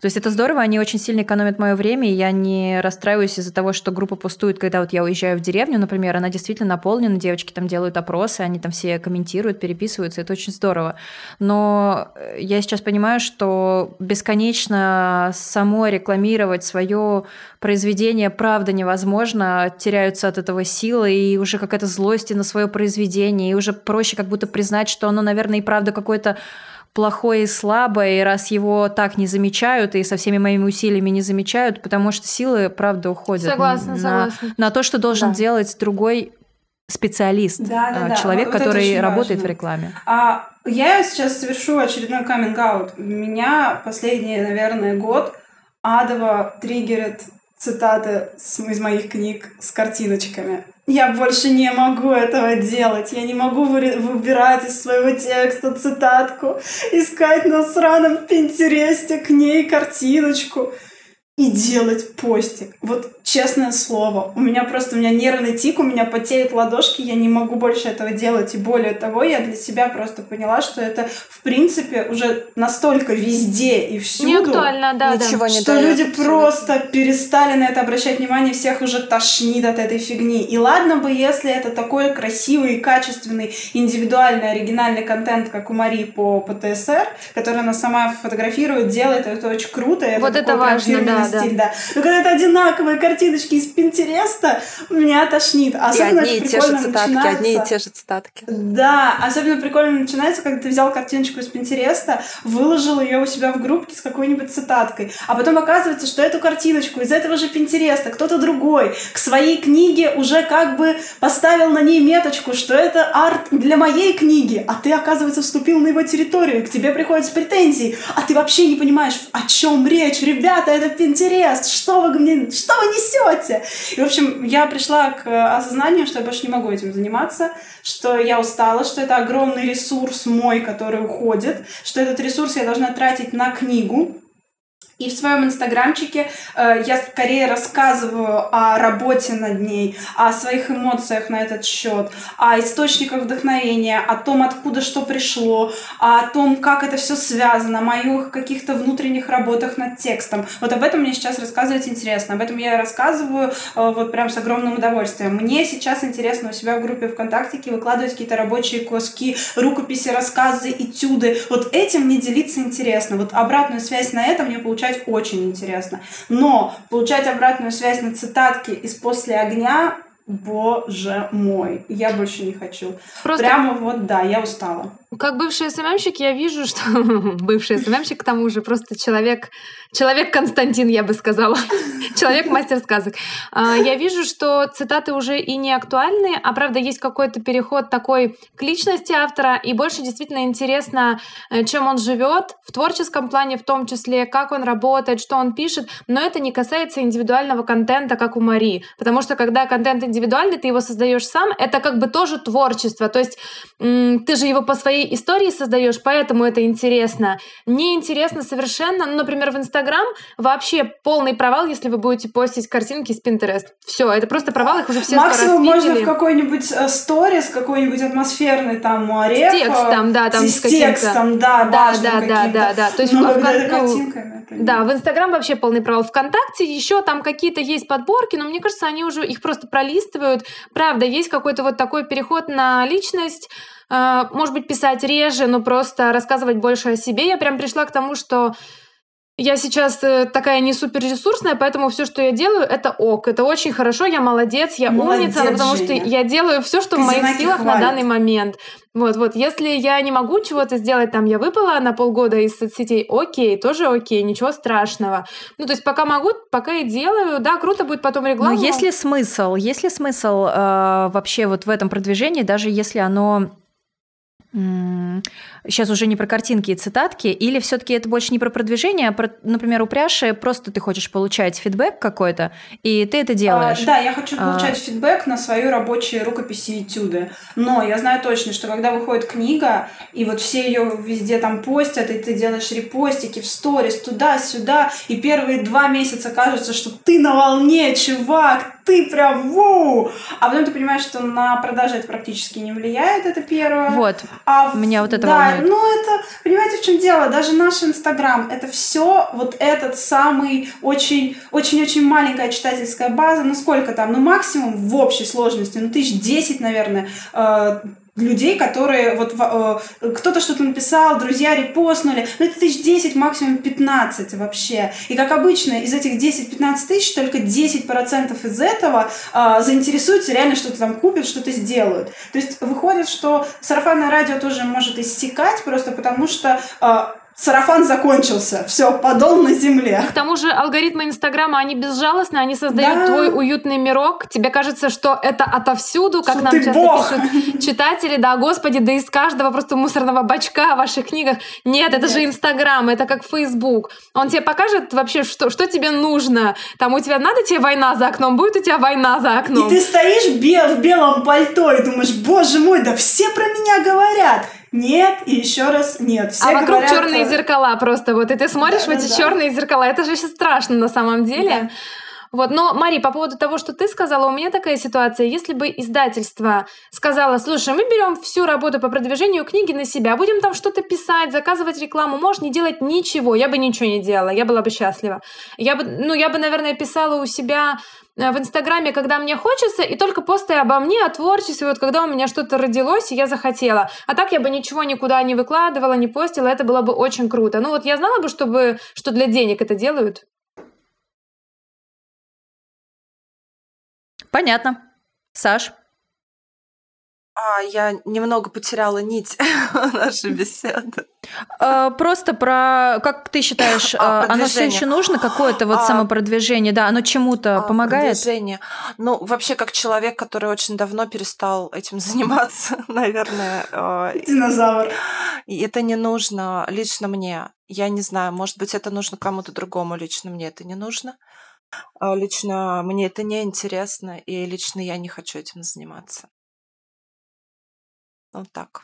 То есть это здорово, они очень сильно экономят мое время, и я не расстраиваюсь из-за того, что группа пустует, когда вот я уезжаю в деревню, например, она действительно наполнена, девочки там делают опросы, они там все комментируют, переписываются, это очень здорово. Но я сейчас понимаю, что бесконечно самой рекламировать свое произведение правда невозможно, теряются от этого силы, и уже какая-то злость на свое произведение, и уже проще как будто признать, что оно, наверное, и правда какое-то плохое и слабое, и раз его так не замечают, и со всеми моими усилиями не замечают, потому что силы, правда, уходят согласна, на, согласна. на то, что должен да. делать другой специалист, да, да, а, человек, вот который работает важно. в рекламе. А я сейчас совершу очередной каминг-аут. Меня последний, наверное, год адово триггерит цитаты из моих книг с картиночками. Я больше не могу этого делать. Я не могу выбирать из своего текста цитатку, искать на сраном Пинтересте к ней картиночку и делать постик. Вот честное слово, у меня просто, у меня нервный тик, у меня потеют ладошки, я не могу больше этого делать. И более того, я для себя просто поняла, что это, в принципе, уже настолько везде и всюду. Не актуально, да, Ничего да. Не что люди абсолютно. просто перестали на это обращать внимание, всех уже тошнит от этой фигни. И ладно бы, если это такой красивый, качественный, индивидуальный, оригинальный контент, как у Марии по ПТСР, который она сама фотографирует, делает, это очень круто. Вот это, это важно, да, стиль, да. Но когда это одинаковые картиночки из Пинтереста, меня тошнит. Особенно и одни и те же цитатки, начинается... одни и те же цитатки. Да, особенно прикольно начинается, когда ты взял картиночку из Пинтереста, выложил ее у себя в группке с какой-нибудь цитаткой, а потом оказывается, что эту картиночку из этого же Пинтереста кто-то другой к своей книге уже как бы поставил на ней меточку, что это арт для моей книги, а ты, оказывается, вступил на его территорию, к тебе приходят с претензией, а ты вообще не понимаешь, о чем речь, ребята, это Пинтерест, что вы мне, что вы несете? И, в общем, я пришла к осознанию, что я больше не могу этим заниматься, что я устала, что это огромный ресурс мой, который уходит, что этот ресурс я должна тратить на книгу, и в своем инстаграмчике э, я скорее рассказываю о работе над ней, о своих эмоциях на этот счет, о источниках вдохновения, о том, откуда что пришло, о том, как это все связано, о моих каких-то внутренних работах над текстом. Вот об этом мне сейчас рассказывать интересно. Об этом я рассказываю э, вот прям с огромным удовольствием. Мне сейчас интересно у себя в группе ВКонтакте выкладывать какие-то рабочие куски, рукописи, рассказы, этюды. Вот этим мне делиться интересно. Вот обратную связь на это мне получать получать очень интересно. Но получать обратную связь на цитатки из «После огня» Боже мой, я больше не хочу. Просто... Прямо вот, да, я устала. Как бывший СММщик я вижу, что... бывший СММщик, к тому же, просто человек Человек Константин, я бы сказала. Человек мастер сказок. А, я вижу, что цитаты уже и не актуальны, а правда есть какой-то переход такой к личности автора, и больше действительно интересно, э, чем он живет в творческом плане, в том числе, как он работает, что он пишет, но это не касается индивидуального контента, как у Мари, потому что когда контент индивидуальный, ты его создаешь сам, это как бы тоже творчество, то есть ты же его по своей истории создаешь, поэтому это интересно. Не интересно совершенно, ну, например, в Инстаграм вообще полный провал, если вы будете постить картинки с Pinterest. Все, это просто провал, их уже все Максимум можно в какой-нибудь э, сторис, какой-нибудь атмосферный там реп. С текстом, да, там с, с текстом, да, да, да, да, да, да. То есть Но в, в, ну, да, в Инстаграм вообще полный провал. Вконтакте еще там какие-то есть подборки, но мне кажется, они уже их просто пролистывают. Правда, есть какой-то вот такой переход на личность, может быть, писать реже, но просто рассказывать больше о себе. Я прям пришла к тому, что я сейчас э, такая не супер ресурсная, поэтому все, что я делаю, это ок. Это очень хорошо, я молодец, я молодец, умница, потому Женя. что я делаю все, что Казинаки в моих силах хвалит. на данный момент. Вот, вот. Если я не могу чего-то сделать, там я выпала на полгода из соцсетей, окей, тоже окей, ничего страшного. Ну, то есть пока могу, пока и делаю, да, круто будет потом реклама. Но есть ли смысл, есть ли смысл э, вообще вот в этом продвижении, даже если оно Сейчас уже не про картинки и цитатки, или все-таки это больше не про продвижение, а про, например, у пряши просто ты хочешь получать фидбэк какой-то, и ты это делаешь. А, да, я хочу а. получать а... фидбэк на свои рабочие рукописи и этюды. Но я знаю точно, что когда выходит книга, и вот все ее везде там постят, и ты делаешь репостики в сторис туда-сюда, и первые два месяца кажется, что ты на волне, чувак, ты прям воу! А потом ты понимаешь, что на продажи это практически не влияет, это первое. Вот. А меня вот это да, волнует. ну это, понимаете, в чем дело? Даже наш Инстаграм, это все вот этот самый очень, очень-очень маленькая читательская база, ну сколько там, ну максимум в общей сложности, ну тысяч десять, наверное, э, людей, которые вот э, кто-то что-то написал, друзья репостнули, ну это тысяч 10, максимум 15 вообще. И как обычно, из этих 10-15 тысяч только 10% из этого э, заинтересуются, реально что-то там купят, что-то сделают. То есть выходит, что сарафанное радио тоже может иссякать просто потому, что э, сарафан закончился. Все, подол на земле. К тому же алгоритмы Инстаграма, они безжалостны, они создают да. твой уютный мирок. Тебе кажется, что это отовсюду, как что нам часто бог. пишут читатели. Да, господи, да из каждого просто мусорного бачка в ваших книгах. Нет, это Нет. же Инстаграм, это как Фейсбук. Он тебе покажет вообще, что, что тебе нужно. Там у тебя надо тебе война за окном, будет у тебя война за окном. И ты стоишь бел, в белом пальто и думаешь, боже мой, да все про меня говорят нет, и еще раз нет. Все а вокруг говорят... черные зеркала просто вот, и ты смотришь да, в эти да, черные зеркала, это же сейчас страшно на самом деле. Да. Вот, но, Мари, по поводу того, что ты сказала, у меня такая ситуация. Если бы издательство сказало, слушай, мы берем всю работу по продвижению книги на себя, будем там что-то писать, заказывать рекламу, можешь не делать ничего, я бы ничего не делала, я была бы счастлива. Я бы, ну, я бы, наверное, писала у себя Э, в Инстаграме, когда мне хочется, и только посты обо мне, о творчестве, вот когда у меня что-то родилось, и я захотела. А так я бы ничего никуда не выкладывала, не постила, это было бы очень круто. Ну вот я знала бы, чтобы, что для денег это делают. Понятно. Саш? А, я немного потеряла нить нашей беседы. А, просто про, как ты считаешь, а, оно все еще нужно какое-то вот а, самопродвижение, да, оно чему-то а, помогает? Продвижение. Ну, вообще, как человек, который очень давно перестал этим заниматься, наверное. А, Динозавр. И это не нужно лично мне. Я не знаю, может быть, это нужно кому-то другому, лично мне это не нужно. А, лично мне это не интересно, и лично я не хочу этим заниматься. Вот так.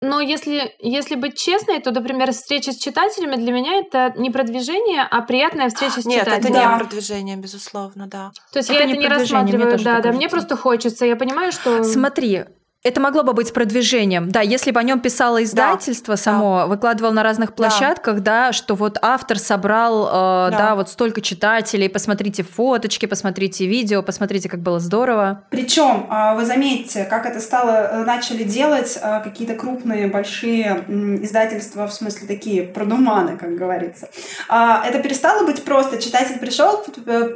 Но если, если быть честной, то, например, встреча с читателями для меня это не продвижение, а приятная встреча с Нет, читателями. Нет, это не продвижение, безусловно, да. То есть это я не это не рассматриваю, да, да, кажется. мне просто хочется, я понимаю, что... Смотри, это могло бы быть продвижением. Да, если бы о нем писало издательство да, само, да. выкладывал на разных площадках, да. да, что вот автор собрал, э, да. да, вот столько читателей, посмотрите фоточки, посмотрите видео, посмотрите, как было здорово. Причем, а, вы заметите, как это стало, э, начали делать э, какие-то крупные, большие издательства, в смысле такие продуманы, как говорится. А, это перестало быть просто. Читатель пришел, э,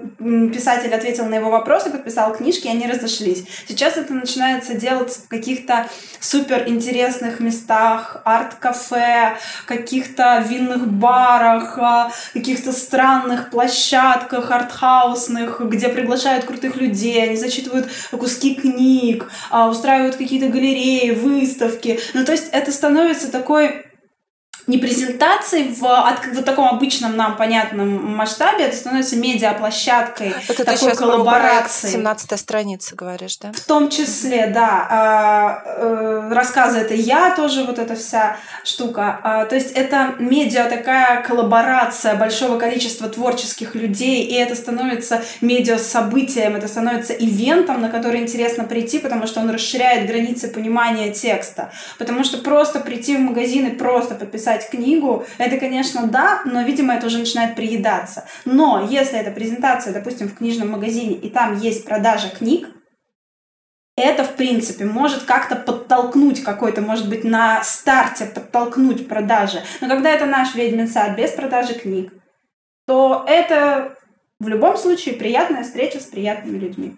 писатель ответил на его вопросы, подписал книжки, и они разошлись. Сейчас это начинается делать каких-то супер интересных местах, арт-кафе, каких-то винных барах, а, каких-то странных площадках артхаусных, где приглашают крутых людей, они зачитывают куски книг, а, устраивают какие-то галереи, выставки. Ну, то есть это становится такой не презентацией в, от, в таком обычном нам понятном масштабе, это становится медиаплощадкой, это такой ты коллаборацией. 17 страница говоришь, да? В том числе, да. А, э, рассказы это я тоже, вот эта вся штука. А, то есть это медиа такая коллаборация большого количества творческих людей, и это становится медиа-событием, это становится ивентом, на который интересно прийти, потому что он расширяет границы понимания текста. Потому что просто прийти в магазин и просто подписать написать книгу, это, конечно, да, но, видимо, это уже начинает приедаться. Но если это презентация, допустим, в книжном магазине, и там есть продажа книг, это, в принципе, может как-то подтолкнуть какой-то, может быть, на старте подтолкнуть продажи. Но когда это наш ведьмин сад без продажи книг, то это в любом случае приятная встреча с приятными людьми.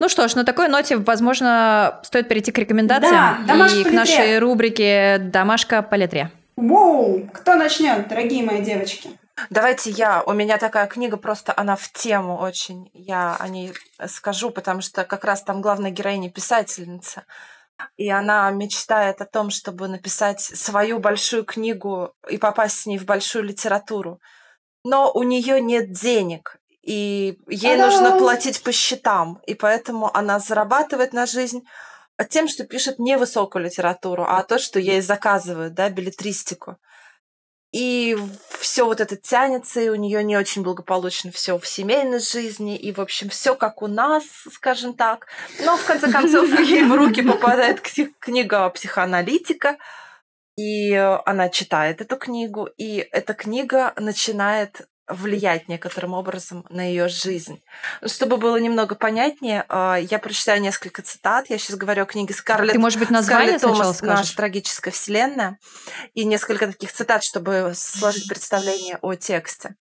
Ну что ж, на такой ноте, возможно, стоит перейти к рекомендациям да, и к нашей рубрике «Домашка по литре». Воу! Кто начнет, дорогие мои девочки? Давайте я. У меня такая книга, просто она в тему очень. Я о ней скажу, потому что как раз там главная героиня писательница. И она мечтает о том, чтобы написать свою большую книгу и попасть с ней в большую литературу. Но у нее нет денег, и ей Та-дам! нужно платить по счетам. И поэтому она зарабатывает на жизнь тем, что пишет не высокую литературу, а то, что ей заказывают, да, билетристику. И все вот это тянется, и у нее не очень благополучно все в семейной жизни, и, в общем, все как у нас, скажем так. Но, в конце концов, ей в руки попадает книга психоаналитика, и она читает эту книгу, и эта книга начинает влиять некоторым образом на ее жизнь. Чтобы было немного понятнее, а, я прочитаю несколько цитат. Я сейчас говорю о книге Скарлетт. Ты, может быть, название Скарлетт Томас «Наша трагическая вселенная». И несколько таких цитат, чтобы сложить представление о тексте.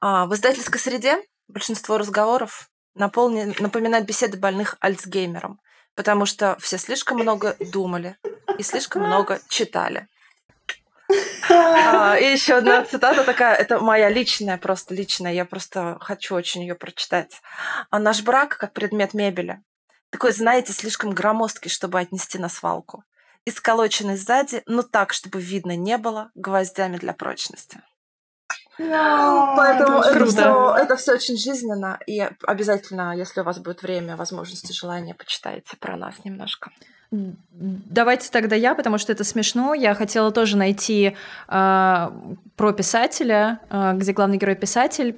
А, в издательской среде большинство разговоров наполнен, напоминает беседы больных Альцгеймером, потому что все слишком много думали и слишком много читали. А, и еще одна цитата такая, это моя личная, просто личная, я просто хочу очень ее прочитать. А наш брак как предмет мебели. Такой, знаете, слишком громоздкий, чтобы отнести на свалку. И сколоченный сзади, но так, чтобы видно не было, гвоздями для прочности. Поэтому это все, это все очень жизненно. И обязательно, если у вас будет время, возможность и желание, почитайте про нас немножко. Давайте тогда я, потому что это смешно. Я хотела тоже найти э, про писателя, э, где главный герой писатель.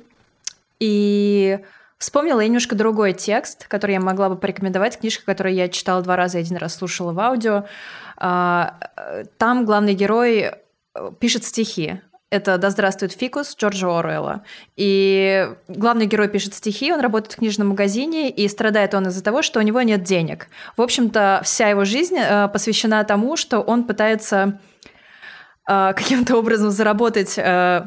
И вспомнила я немножко другой текст, который я могла бы порекомендовать. Книжка, которую я читала два раза один раз слушала в аудио. Э, там главный герой пишет стихи. Это «Да здравствует фикус» Джорджа Оруэлла. И главный герой пишет стихи, он работает в книжном магазине, и страдает он из-за того, что у него нет денег. В общем-то, вся его жизнь э, посвящена тому, что он пытается э, каким-то образом заработать э,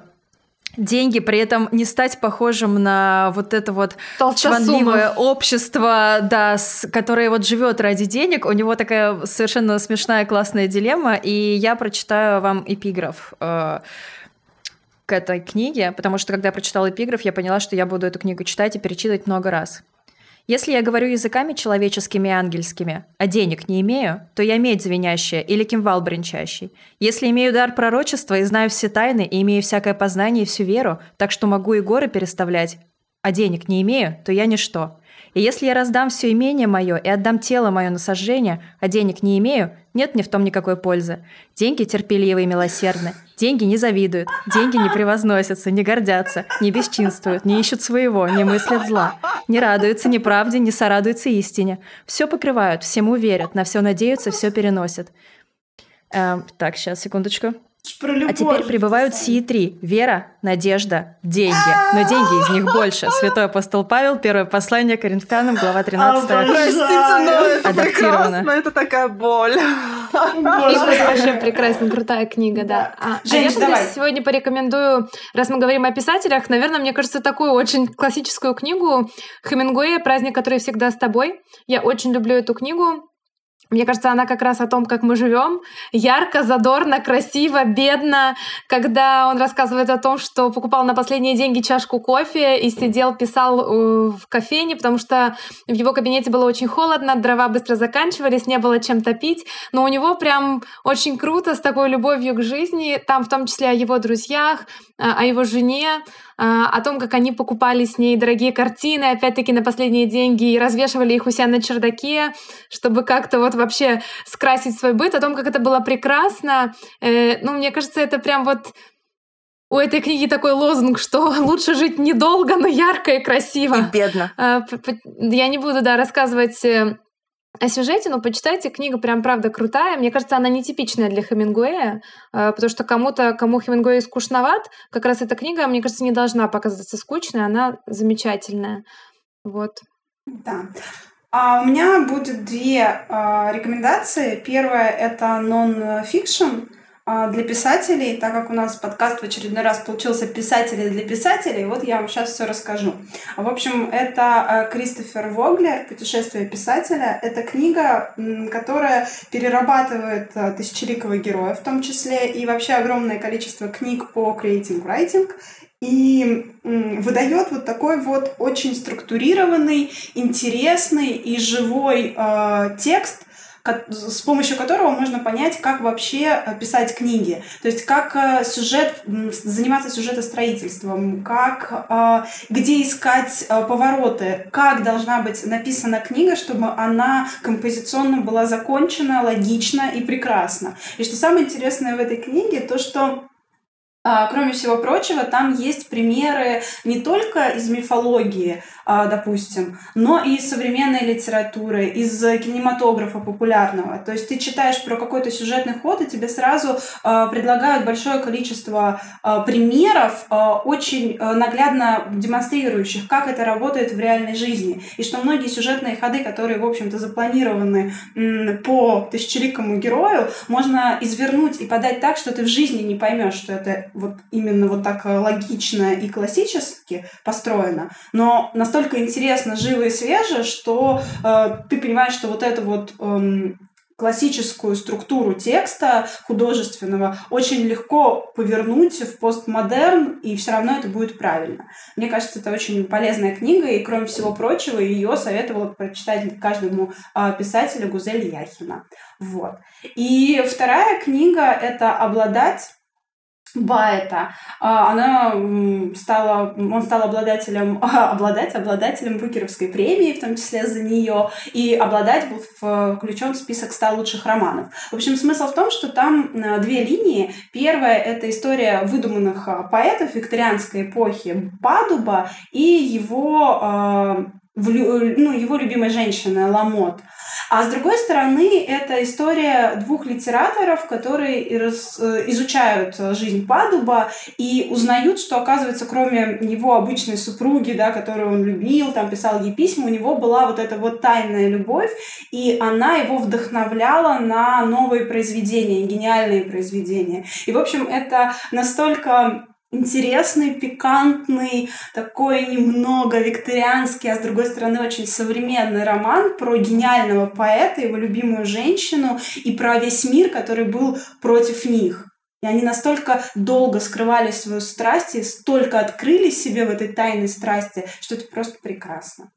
деньги, при этом не стать похожим на вот это вот чванливое общество, да, с, которое вот живет ради денег. У него такая совершенно смешная классная дилемма, и я прочитаю вам эпиграф к этой книге, потому что когда я прочитала эпиграф, я поняла, что я буду эту книгу читать и перечитывать много раз. Если я говорю языками человеческими и ангельскими, а денег не имею, то я медь звенящая или кимвал бренчащий. Если имею дар пророчества и знаю все тайны, и имею всякое познание и всю веру, так что могу и горы переставлять, а денег не имею, то я ничто. И если я раздам все имение мое и отдам тело мое на сожжение, а денег не имею, нет мне в том никакой пользы. Деньги терпеливы и милосердны. Деньги не завидуют, деньги не превозносятся, не гордятся, не бесчинствуют, не ищут своего, не мыслят зла, не радуются неправде, не сорадуются истине. Все покрывают, всему верят, на все надеются, все переносят. Эм, так, сейчас, секундочку. А теперь прибывают сии три – вера, надежда, деньги. Но деньги из них больше. Святой апостол Павел, первое послание Коринфянам, глава 13. Простите, но это прекрасно, это такая боль. вообще прекрасно, крутая книга, да. А, а я сегодня порекомендую, раз мы говорим о писателях, наверное, мне кажется, такую очень классическую книгу Хемингуэя «Праздник, который всегда с тобой». Я очень люблю эту книгу. Мне кажется, она как раз о том, как мы живем. Ярко, задорно, красиво, бедно. Когда он рассказывает о том, что покупал на последние деньги чашку кофе и сидел, писал э, в кофейне, потому что в его кабинете было очень холодно, дрова быстро заканчивались, не было чем топить. Но у него прям очень круто, с такой любовью к жизни. Там в том числе о его друзьях, о его жене, а, о том, как они покупали с ней дорогие картины, опять-таки на последние деньги, и развешивали их у себя на чердаке, чтобы как-то вот вообще скрасить свой быт, о том, как это было прекрасно. Э, ну, мне кажется, это прям вот у этой книги такой лозунг, что лучше жить недолго, но ярко и красиво. И бедно. Я не буду, да, рассказывать э, о сюжете, но почитайте, книга прям правда крутая. Мне кажется, она нетипичная для Хемингуэя, э, потому что кому-то, кому Хемингуэй скучноват, как раз эта книга, мне кажется, не должна показаться скучной, она замечательная. Вот. Да. А у меня будет две а, рекомендации. Первая — это нон-фикшн. А, для писателей, так как у нас подкаст в очередной раз получился «Писатели для писателей», вот я вам сейчас все расскажу. В общем, это а, Кристофер Воглер «Путешествие писателя». Это книга, которая перерабатывает а, тысячеликого героя в том числе, и вообще огромное количество книг по writing, и выдает вот такой вот очень структурированный, интересный и живой э, текст, с помощью которого можно понять, как вообще э, писать книги. То есть как э, сюжет, заниматься сюжетостроительством, как, э, где искать повороты, как должна быть написана книга, чтобы она композиционно была закончена, логична и прекрасна. И что самое интересное в этой книге, то что Кроме всего прочего, там есть примеры не только из мифологии, допустим, но и из современной литературы, из кинематографа популярного. То есть ты читаешь про какой-то сюжетный ход, и тебе сразу а, предлагают большое количество примеров, очень наглядно демонстрирующих, как это работает в реальной жизни. И что многие сюжетные ходы, которые, в общем-то, запланированы по тысячеликому герою, можно извернуть и подать так, что ты в жизни не поймешь, что это вот именно вот так логично и классически построено, но настолько интересно, живо и свеже, что э, ты понимаешь, что вот это вот э, классическую структуру текста художественного очень легко повернуть в постмодерн, и все равно это будет правильно. Мне кажется, это очень полезная книга, и кроме всего прочего, ее советовала прочитать каждому э, писателю Гузель Яхина. Вот. И вторая книга — это «Обладать» Баэта. А, она стала, он стал обладателем, обладать обладателем Букеровской премии, в том числе за нее, и обладать был включен в список 100 лучших романов. В общем, смысл в том, что там а, две линии. Первая — это история выдуманных а, поэтов викторианской эпохи Падуба и его, ну, его любимой женщины Ламот. А с другой стороны, это история двух литераторов, которые э, изучают жизнь Падуба и узнают, что, оказывается, кроме его обычной супруги, да, которую он любил, там писал ей письма, у него была вот эта вот тайная любовь, и она его вдохновляла на новые произведения, гениальные произведения. И, в общем, это настолько интересный, пикантный, такой немного викторианский, а с другой стороны очень современный роман про гениального поэта, его любимую женщину и про весь мир, который был против них. И они настолько долго скрывали свою страсть и столько открыли себе в этой тайной страсти, что это просто прекрасно.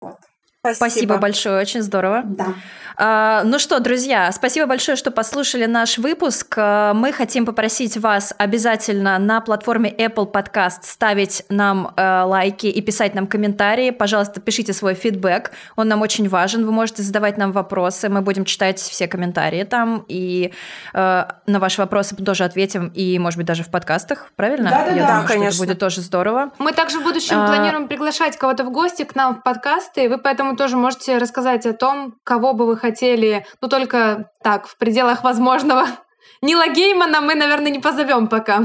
Вот. Спасибо. Спасибо большое, очень здорово. Да. А, ну что, друзья, спасибо большое, что послушали наш выпуск. А, мы хотим попросить вас обязательно на платформе Apple Podcast ставить нам э, лайки и писать нам комментарии. Пожалуйста, пишите свой фидбэк, он нам очень важен. Вы можете задавать нам вопросы, мы будем читать все комментарии там и э, на ваши вопросы тоже ответим и, может быть, даже в подкастах, правильно? Да, да, Я да, думаю, конечно. Что это будет тоже здорово. Мы также в будущем а... планируем приглашать кого-то в гости к нам в подкасты, и вы поэтому тоже можете рассказать о том, кого бы вы хотели, ну только так, в пределах возможного. Нила Геймана мы, наверное, не позовем пока.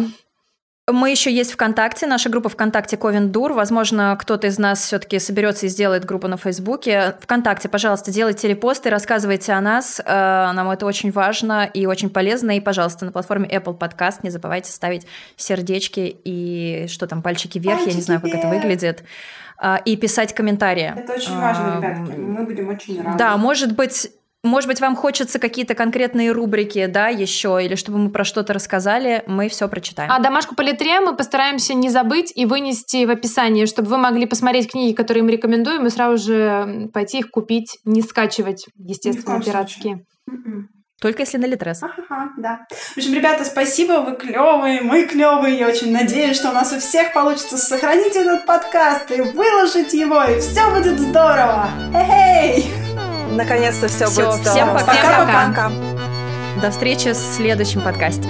Мы еще есть ВКонтакте, наша группа ВКонтакте Ковендур. Возможно, кто-то из нас все-таки соберется и сделает группу на Фейсбуке. ВКонтакте, пожалуйста, делайте репосты, рассказывайте о нас. Э, нам это очень важно и очень полезно. И, пожалуйста, на платформе Apple Podcast не забывайте ставить сердечки и что там, пальчики вверх, пальчики я не знаю, как вверх. это выглядит. Э, и писать комментарии. Это очень важно, ребятки. Мы будем очень рады. Да, может быть, может быть, вам хочется какие-то конкретные рубрики, да, еще, или чтобы мы про что-то рассказали, мы все прочитаем. А домашку по литре мы постараемся не забыть и вынести в описании, чтобы вы могли посмотреть книги, которые мы рекомендуем, и сразу же пойти их купить, не скачивать, естественно, пиратские. М-м. Только если на Литрес. Ага, да. В общем, ребята, спасибо, вы клевые, мы клевые. Я очень надеюсь, что у нас у всех получится сохранить этот подкаст и выложить его, и все будет здорово. Эй! Наконец-то все, все будет здорово. Всем пока. Пока-пока. До встречи в следующем подкасте.